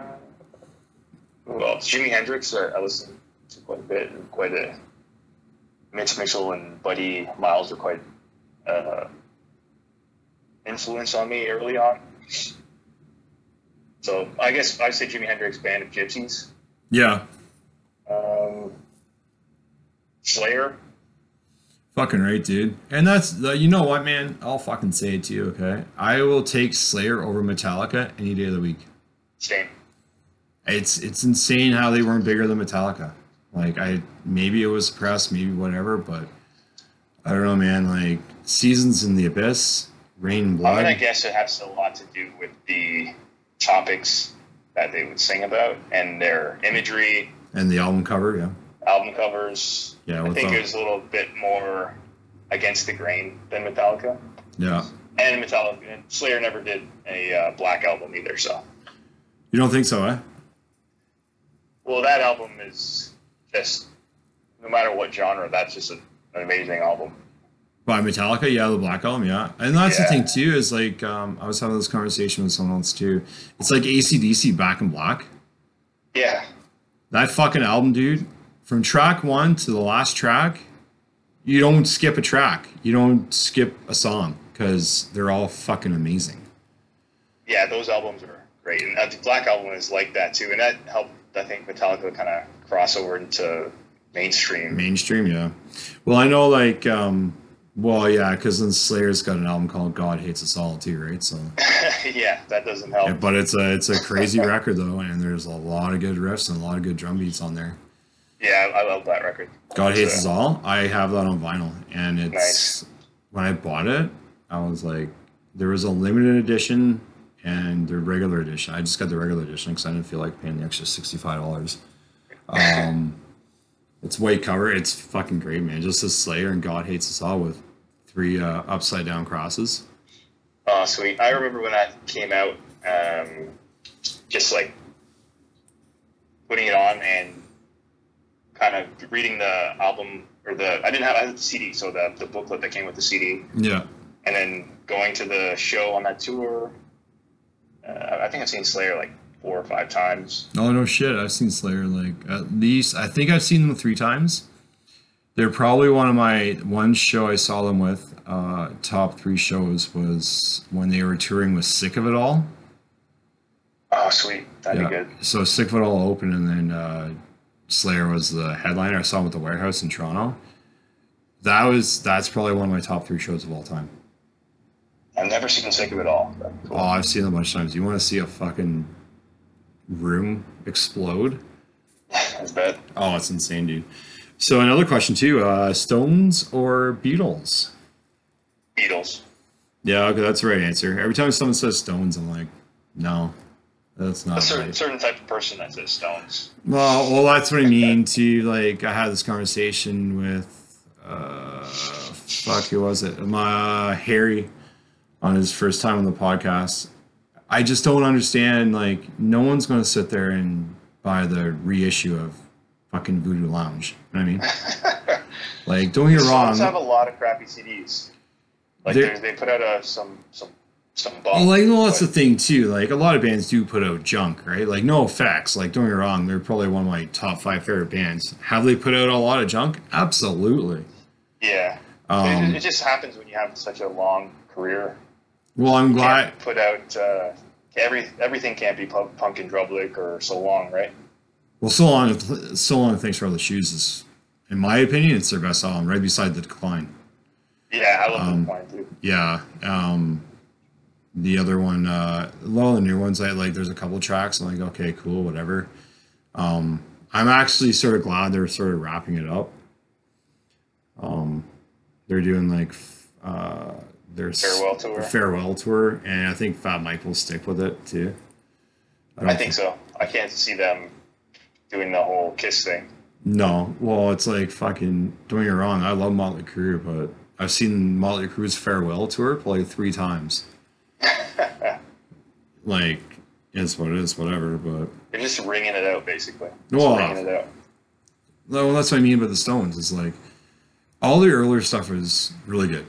well, Jimi Hendrix, I, I listen to quite a bit, quite a. Mitch Mitchell and Buddy Miles were quite uh, influence on me early on. So I guess I'd say Jimi Hendrix Band of Gypsys. Yeah. Um, Slayer. Fucking right, dude. And that's uh, you know what, man. I'll fucking say it to you, okay? I will take Slayer over Metallica any day of the week. Same. It's it's insane how they weren't bigger than Metallica. Like I maybe it was press, maybe whatever, but I don't know, man. Like Seasons in the Abyss, Rain and I'm gonna guess it has a lot to do with the topics that they would sing about and their imagery, and the album cover, yeah. album covers. Yeah, I think it was a little bit more against the grain than Metallica. Yeah. And Metallica and Slayer never did a uh, black album either. So, You don't think so, eh? well, that album is just no matter what genre, that's just a, an amazing album. By Metallica, yeah, the Black Album, yeah. And that's Yeah. the thing too, is like um, I was having this conversation with someone else too. It's like ACDC Back in Black. Yeah, That fucking album, dude, from track one to the last track, you don't skip a track. You don't skip a song because they're all fucking amazing. yeah, those albums are great, and uh, the Black Album is like that too, and that helped I think Metallica kind of cross over into mainstream. Mainstream, yeah. Well, I know, like, um, well, yeah, because then Slayer's got an album called "God Hates Us All" too, right? So, *laughs* yeah, that doesn't help. yeah, but it's a it's a crazy *laughs* record though, and there's a lot of good riffs and a lot of good drum beats on there. Yeah, I, I love that record. God Hates It's, Us All. I have that on vinyl, and it's Nice. when I bought it, I was like, there was a limited edition and the regular edition. I just got the regular edition because I didn't feel like paying the extra sixty five dollars. *laughs* Um, it's white cover. It's fucking great, man. Just a Slayer and God Hates Us All with three uh, upside down crosses. Oh, sweet. I remember when that came out, um, just like putting it on and kind of reading the album or the I didn't have I had the CD, so the the booklet that came with the CD, Yeah. and then going to the show on that tour. Uh, I think I've seen Slayer like four or five times. No, no shit. I've seen Slayer like at least. I think I've seen them three times. They're probably one of my one show I saw them with. Uh, top three shows was when they were touring with Sick of It All. Oh, sweet. That'd be good. So Sick of It All opened, and then uh, Slayer was the headliner. I saw him at the Warehouse in Toronto. That was that's probably one of my top three shows of all time. I've never seen sick of it all. cool. Oh, I've seen them a bunch of times. You want to see a fucking room explode? That's bad. Oh, it's insane, dude. So another question too: uh, Stones or Beatles? Beatles. Yeah, okay, that's the right answer. Every time someone says Stones, I'm like, no, that's A not certain right. certain type of person that says Stones. Well, well, that's what I mean. To like, I had this conversation with, uh, fuck, who was it? My uh, Harry, on his first time on the podcast. I just don't understand. Like, no one's going to sit there and buy the reissue of fucking Voodoo Lounge. You know what I mean? *laughs* Like, don't get me wrong. Have a lot of crappy CDs. Like they they put out a some some some bump. Well, like, well, that's the thing too. Like, a lot of bands do put out junk, right? Like, NOFX. Like, don't get me wrong, they're probably one of my top five favorite bands. Have they put out a lot of junk? Absolutely. yeah. Um, it, it just happens when you have such a long career. well, I'm glad. put out uh, every everything can't be pu- Punk in Drublic or so long, right? Well, so long, so long. Thanks for all the shoes. Is, in my opinion, it's their best album, right beside the Decline. Yeah, I love Um, the point too. Yeah. Um, the other one, uh, a lot of the new ones, I like. There's a couple tracks. I'm like, okay, cool, whatever. Um, I'm actually sort of glad they're sort of wrapping it up. Um, they're doing like uh, their s- Farewell tour? farewell tour, and I think Fat Mike will stick with it too. don't I think so. I can't see them doing the whole kiss thing. No, well, it's like fucking. Don't get me wrong, I love Motley Crue, but I've seen Motley Crue's farewell tour probably three times. *laughs* like, it's what it is, whatever. But They're just ringing it out, basically. Just Well, ringing it out. no, that's what I mean by the Stones. Is like all the earlier stuff is really good.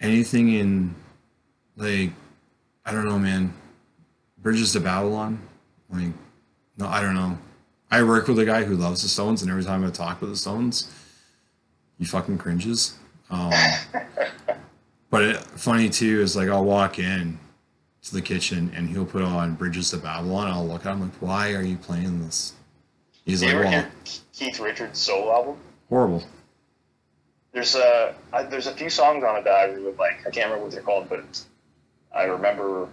Anything in like, I don't know, man. Bridges to Babylon, like, no, I don't know. I work with a guy who loves the Stones, and every time I talk with the Stones, he fucking cringes. Um, *laughs* but it, funny too is like I'll walk in to the kitchen and he'll put on Bridges to Babylon. I'll look at him like, why are you playing this? He's you like, ever well, hear Keith Richards' solo album? horrible. There's a I, there's a few songs on it that I really like. I can't remember what they're called, but I remember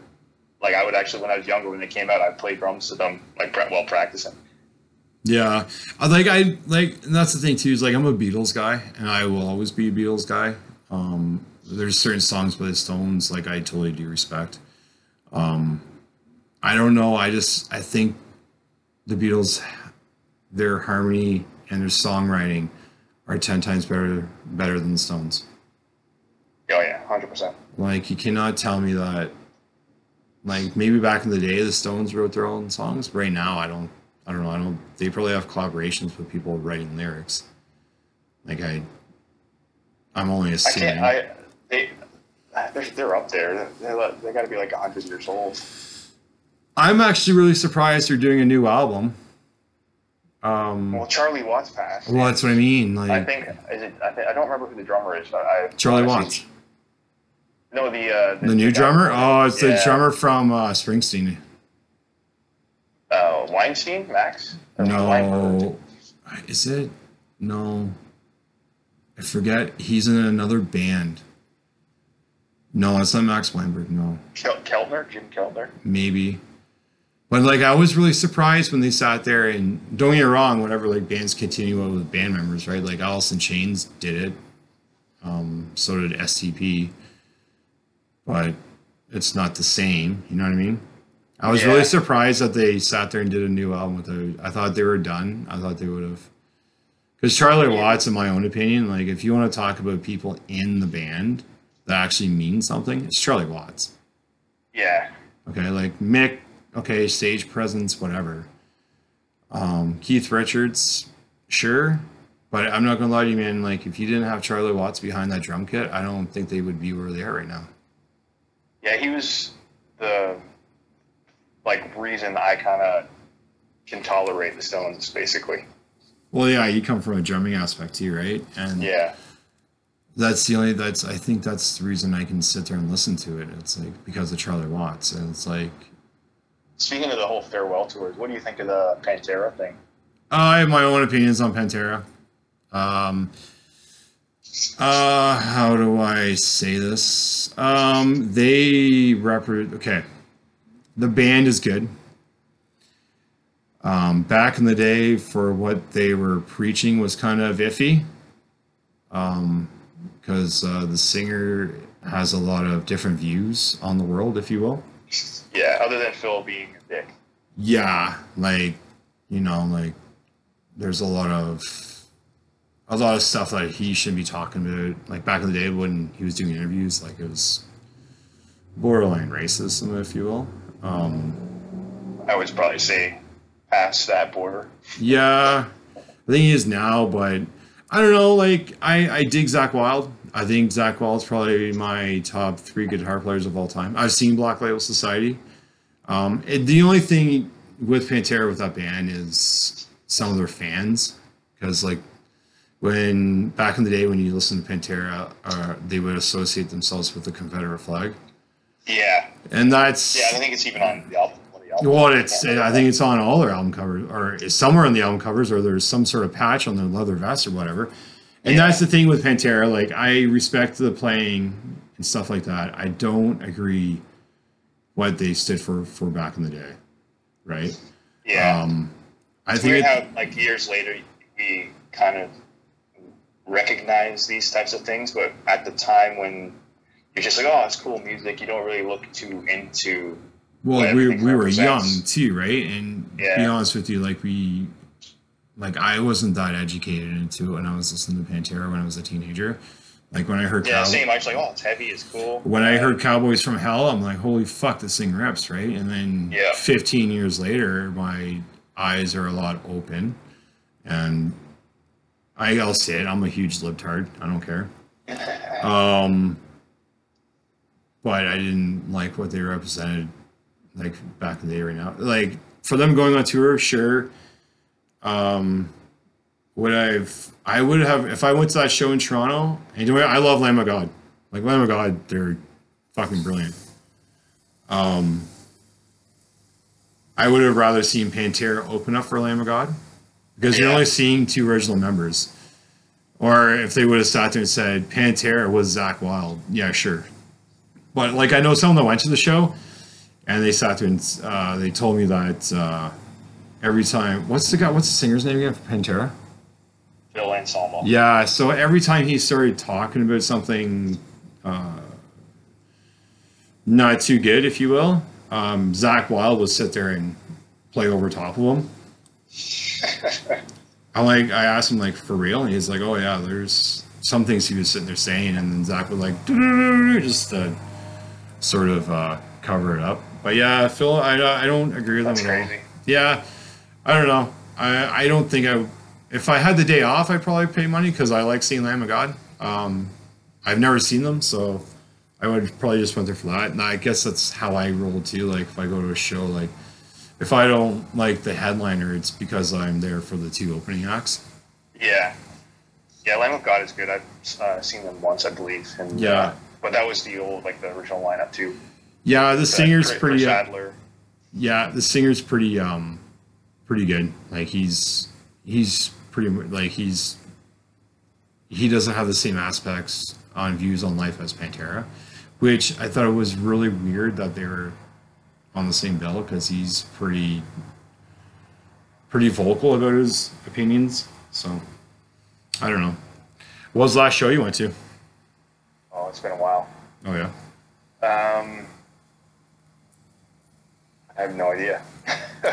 like I would actually when I was younger when they came out, I played drums to them like while practicing. Yeah, I like I like, and that's the thing too. Is like I'm a Beatles guy, and I will always be a Beatles guy. Um, there's certain songs by the Stones like I totally do respect. Um, I don't know. I just I think the Beatles, their harmony and their songwriting are ten times better better than the Stones. Oh yeah, hundred percent. Like you cannot tell me that. Like maybe back in the day, the Stones wrote their own songs. Right now, I don't. I don't know. I don't. They probably have collaborations with people writing lyrics. Like I. I'm only I assuming. can't. I they they're, they're up there. They're, they got to be like hundred years old. I'm actually really surprised they're doing a new album. Um, Well, Charlie Watts passed. well, that's what I mean. I Like think is it. I, think, I don't remember who the drummer is. But I Charlie Watts, No, the uh, the new guy- drummer. Oh, it's the drummer from uh, Springsteen. Uh, Weinstein, Max. Or Weinberg? No, is it? No, I forget. He's in another band. No, it's not Max Weinberg. No, Kel- Keltner, Jim Keltner. maybe. But like, I was really surprised when they sat there and don't get me wrong. Whenever like bands continue on with band members, right? Like Alice in Chains did it. Um, so did STP. But it's not the same. You know what I mean? I was Yeah. really surprised that they sat there and did a new album with it. I thought they were done. I thought they would have. Because Charlie Watts, in my own opinion, like if you want to talk about people in the band that actually mean something, it's Charlie Watts. Yeah. Okay, like Mick, okay, stage presence, whatever. Um, Keith Richards, sure, but I'm not gonna lie to you, man. Like, if you didn't have Charlie Watts behind that drum kit, I don't think they would be where they are right now. Yeah, he was the like reason I kind of can tolerate the Stones, basically. Well, yeah, you come from a drumming aspect too, right? And Yeah. that's the only that's I think that's the reason I can sit there and listen to it. It's like because of Charlie Watts, and it's like Speaking of the whole farewell tours, what do you think of the Pantera thing? I have my own opinions on Pantera. Um, uh, how do I say this? Um, they represent. Okay, the band is good. Um, back in the day, for what they were preaching was kind of iffy. Um, because uh, the singer has a lot of different views on the world, if you will. Yeah, other than Phil being a dick. yeah like you know like there's a lot of a lot of stuff that he shouldn't be talking about like back in the day when he was doing interviews like it was borderline racism if you will um I would probably say past that border. yeah i think he is now but i don't know like i i dig Zakk Wylde i think Zakk Wylde's probably my top three guitar players of all time i've seen black label society um it, the only thing with pantera with that band is some of their fans because like when back in the day when you listen to pantera uh, they would associate themselves with the confederate flag Yeah. and that's Yeah, I think it's even on the album. the well, it's I think it's on all their album covers, or somewhere on the album covers, or there's some sort of patch on their leather vest or whatever. And Yeah. that's the thing with Pantera. Like I respect the playing and stuff like that. I don't agree what they stood for for back in the day, right? Yeah. Um, I it's think it, how, like, years later, we kind of recognize these types of things, but at the time when you're just like, oh, it's cool music, you don't really look too into. well, we we were young too, right? And to be honest with you, like we, like I wasn't that educated into it when I was listening to Pantera when I was a teenager. Like when I heard Yeah, Cow- same. I was like, oh, it's heavy, it's cool. when I heard Cowboys from Hell, I'm like, holy fuck, this thing rips, right? And then Yeah. 15 years later, my eyes are a lot open, and I, I'll say it, I'm a huge libtard. I don't care. *laughs* Um, but I didn't like what they represented, like back in the day right now. Like for them going on tour, sure. Um, would I've I would have if I went to that show in Toronto. And you know what? I love Lamb of God. Like Lamb of God, they're fucking brilliant. Um, I would have rather seen Pantera open up for Lamb of God because you're only seeing two original members. Or if they would have sat there and said Pantera was Zakk Wylde, yeah, sure. But like I know someone that went to the show, and they sat there and uh, they told me that uh, every time, what's the guy? What's the singer's name again for Pantera? Phil Anselmo. Yeah, so every time he started talking about something uh, not too good, if you will, um, Zakk Wylde would sit there and play over top of him. *laughs* I like I asked him like for real, and he's like, "Oh yeah, there's some things he was sitting there saying," and then Zakk would like *laughs* just uh, sort of uh, cover it up. But yeah, Phil, I I don't agree with That's him at all. crazy. Yeah, I don't know. I I don't think I. If I had the day off, I'd probably pay money because I like seeing Lamb of God. Um, I've never seen them, so I would probably just went there for that. And I guess that's how I roll too. Like if I go to a show, like if I don't like the headliner, it's because I'm there for the two opening acts. Yeah, yeah. Lamb of God is good. I've uh, seen them once, I believe. And, Yeah. uh, but that was the old, like the original lineup too. Yeah, the singer's pretty. Uh, yeah, the singer's pretty. Um, pretty good. Like he's he's pretty like he's he doesn't have the same aspects on views on life as Pantera, which I thought it was really weird that they were on the same bill because he's pretty pretty vocal about his opinions. So I don't know. What was the last show you went to? Oh, it's been a while. Oh yeah. Um, I have no idea.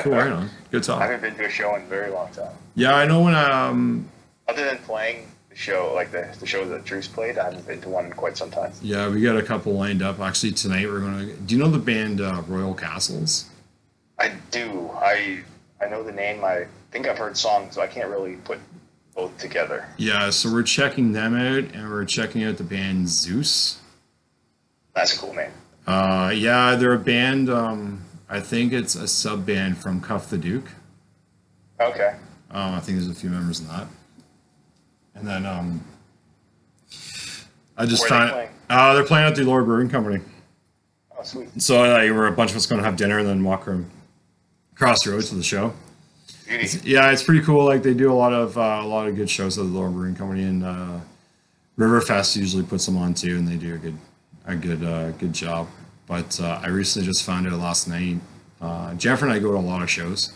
Cool, right on. Good talk. I haven't been to a show in a very long time. Yeah, I know when um Other than playing the show, like the, the show that Truce played, I haven't been to one in quite some time. Yeah, we got a couple lined up. Actually, tonight we're gonna. Do you know the band uh, Royal Castles? I do. I I know the name. I think I've heard songs, so I can't really put both together. Yeah, so we're checking them out, and we're checking out the band Zeus. That's a cool name. Uh, yeah, they're a band. Um, I think it's a sub band from Cuff the Duke. Okay. Um, I think there's a few members in that. And then um, I just Where are they found playing? uh, they're playing at the Elora Brewing Company. Oh, sweet. So like, we're a bunch of us going to have dinner and then walk around across the road to the show. Beauty. Yeah, it's pretty cool. Like they do a lot of uh, a lot of good shows at the Elora Brewing Company, and uh, Riverfest usually puts them on too, and they do a good a good uh, good job. But uh, I recently just found out last night. Uh, and I go to a lot of shows,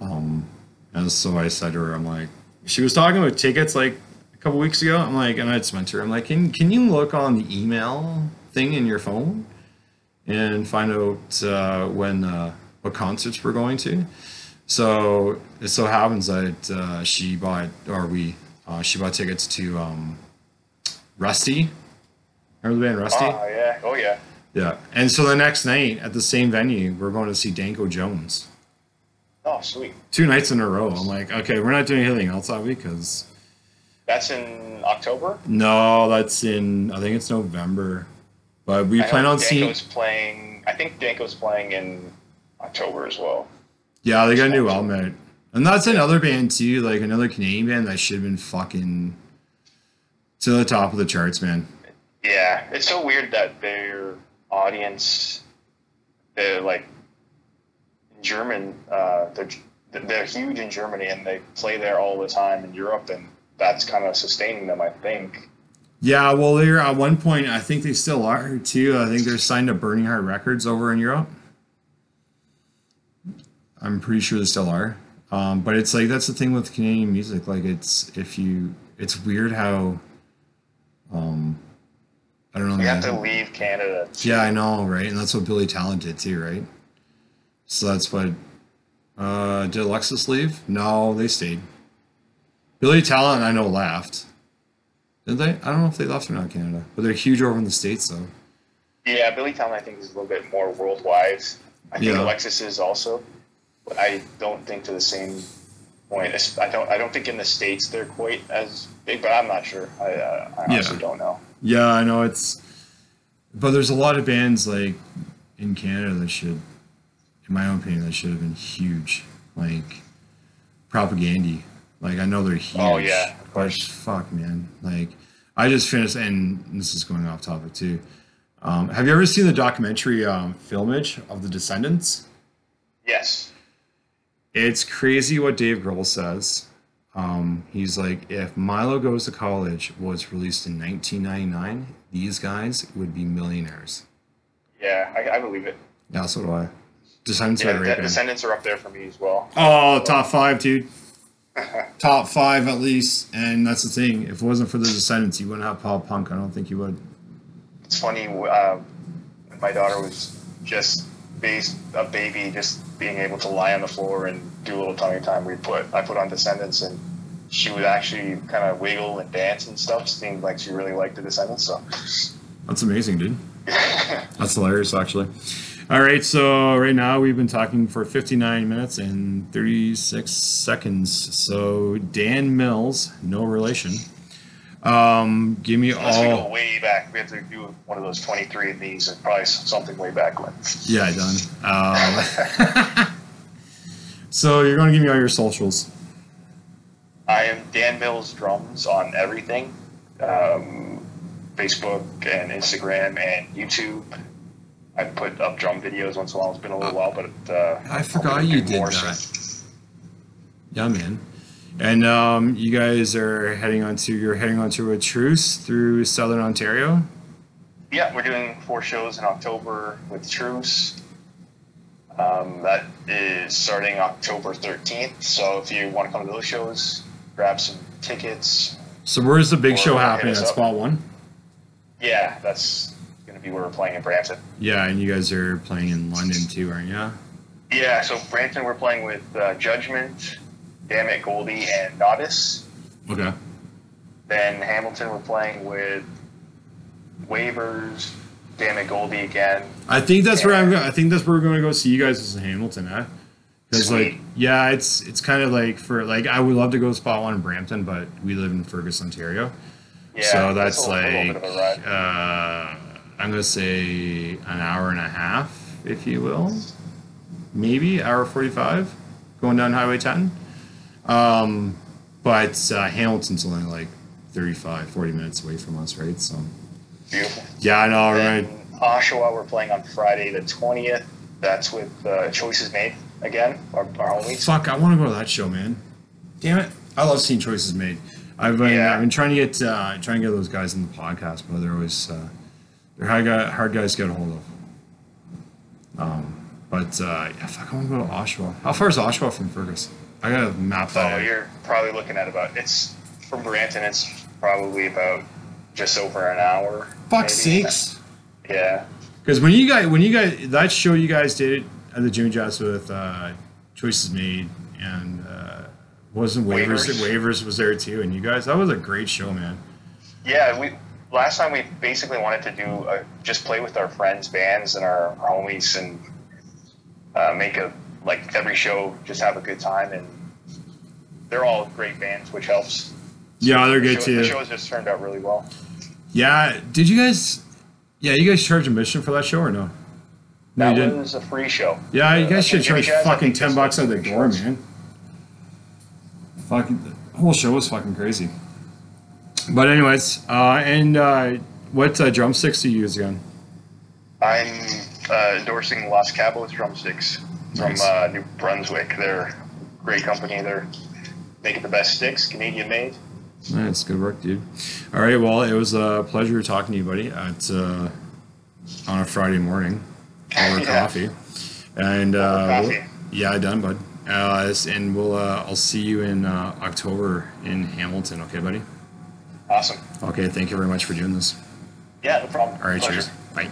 um, and so I said to her, "I'm like," she was talking about tickets like a couple weeks ago. I'm like, and I just went to her. I'm like, "Can can you look on the email thing in your phone and find out uh, when uh, what concerts we're going to?" So it so happens that uh, she bought, or we, uh, she bought tickets to um, Rusty. Remember the band Rusty? Oh yeah. Oh yeah. Yeah. And so the next night at the same venue, we're going to see Danko Jones. Oh sweet. Two nights in a row. I'm like, okay, we're not doing anything else that week because That's in October. no, that's in I think it's November. But we I plan on seeing. Danko's playing. I think Danko's playing in October as well. Yeah, they got a new album out. And that's another band too, like another Canadian band that should have been fucking to the top of the charts, man. Yeah, it's so weird that their audience, they're like in German. Uh, they're they're huge in Germany and they play there all the time in Europe, and that's kind of sustaining them. I think. Yeah, well, they're at one point. I think they still are too. I think they're signed to Burning Heart Records over in Europe. I'm pretty sure they still are. Um, but it's like that's the thing with Canadian music. Like it's if you, it's weird how. Um, I don't know. We have to leave Canada. Yeah, I know, right? And that's what Billy Talent did too, right? So that's what. Uh, did Alexis leave? No, they stayed. Billy Talent, I know, left. Did they? I don't know if they left or not Canada, but they're huge over in the states, though. Yeah, Billy Talent I think is a little bit more worldwide. I think Yeah. Alexis is also, but I don't think to the same point. I don't. I don't think in the states they're quite as big, but I'm not sure. I, uh, I Yeah. honestly don't know. Yeah, I know it's, but there's a lot of bands like in Canada that should, in my own opinion, that should have been huge, like Propagandhi. Like I know they're huge. Oh, yeah, of but fuck, man. Like I just finished, and this is going off topic too. Um, have you ever seen the documentary um, Filmage of the Descendents? Yes. It's crazy what Dave Grohl says. Um, he's like, if Milo Goes to College was released in 1999, these guys would be millionaires. Yeah, I, I believe it. Yeah, so do I. Descendents Yeah, are. Descendents are up there for me as well. Oh, top five, dude. *laughs* top five at least. And that's the thing. If it wasn't for the Descendents, you wouldn't have pop punk. I don't think you would. It's funny. Uh, my daughter was just based a baby, just being able to lie on the floor and do a little tummy time. We put I put on Descendents, and she would actually kind of wiggle and dance and stuff. Seemed like she really liked the Descendents. So That's amazing, dude. *laughs* That's hilarious, actually. All right, so right now we've been talking for 59 minutes and 36 seconds. So Dan Mills, no relation, Um, give me Unless we go all. way back, we have to do one of those 23 of these and probably something way back when. Yeah, I done. Um, *laughs* so you're gonna give me all your socials. I am Dan Mills Drums on everything um, Facebook and Instagram and YouTube. I put up drum videos once in a while. It's been a little while, but uh, I forgot you did that. soon. Yeah, man. And um, you guys are heading onto you're heading onto a truce through Southern Ontario. Yeah, we're doing four shows in October with Truce. Um, that is starting October 13th. So if you want to come to those shows, grab some tickets. So where's the big show happening at up. Spot One? Yeah, that's going to be where we're playing in Brampton. Yeah, and you guys are playing in London too, aren't you? Yeah, so Brampton, we're playing with uh, Judgment, Damn It Goldie, and Nodis. Okay. Then Hamilton, we're playing with Waivers, Damn It Goldie again. I think that's where I'm. Go- I think that's where we're going to go see you guys is in Hamilton, eh? Because like, yeah, it's it's kind of like for like I would love to go Spot One in Brampton, but we live in Fergus, Ontario. Yeah, so that's a, little- a little like bit of a ride. uh, I'm gonna say an hour and a half, if you will, maybe hour forty-five, going down Highway 10. Um, but uh, Hamilton's only like 35, 40 minutes away from us, right? So Beautiful. yeah, I know, Then right? Oshawa, we're playing on Friday the 20th. That's with uh, Choices Made again, our, our homies. Fuck, I want to go to that show, man. Damn it, I love seeing choices made. I've been Yeah. I've been trying to get uh, trying to get those guys in the podcast, but they're always uh, they're hard, guy, hard guys to get a hold of. Um, but uh, yeah, fuck, I want to go to Oshawa. How far is Oshawa from Fergus? I gotta map that Oh, you're probably looking at about, it's from Brampton, it's probably about just over an hour. Fuck maybe. sakes! Yeah. Because when you guys when you guys that show you guys did at the Jimmy Jazz with uh, choices made and uh, wasn't waivers Waivers. waivers was there too, and you guys that was a great show, man. Yeah, we last time we basically wanted to do uh just play with our friends, bands, and our homies, and uh, make a like every show just have a good time. And they're all great bands, which helps. Yeah, they're The good show, too. The show has just turned out really well. Yeah, did you guys? Yeah, you guys charge admission for that show or no? No, That was a free show. Yeah, you Uh, guys should charge Jazz, fucking ten bucks at the door, shows. man. Fucking the whole show was fucking crazy. But anyways, uh, and uh, what uh, drumsticks do you use again? I'm uh, endorsing Los Cabos drumsticks from Nice. uh, New Brunswick. They're a great company. They're making the best sticks, Canadian made. That's good work, dude. All right, well, it was a pleasure talking to you, buddy. At uh, on a Friday morning over *laughs* Yeah. coffee, and uh, coffee. we'll- yeah, done, bud. Uh, and we'll uh, I'll see you in uh, October in Hamilton. Okay, buddy. Awesome. Okay, thank you very much for doing this. Yeah, no problem. All right, Pleasure. cheers. Bye.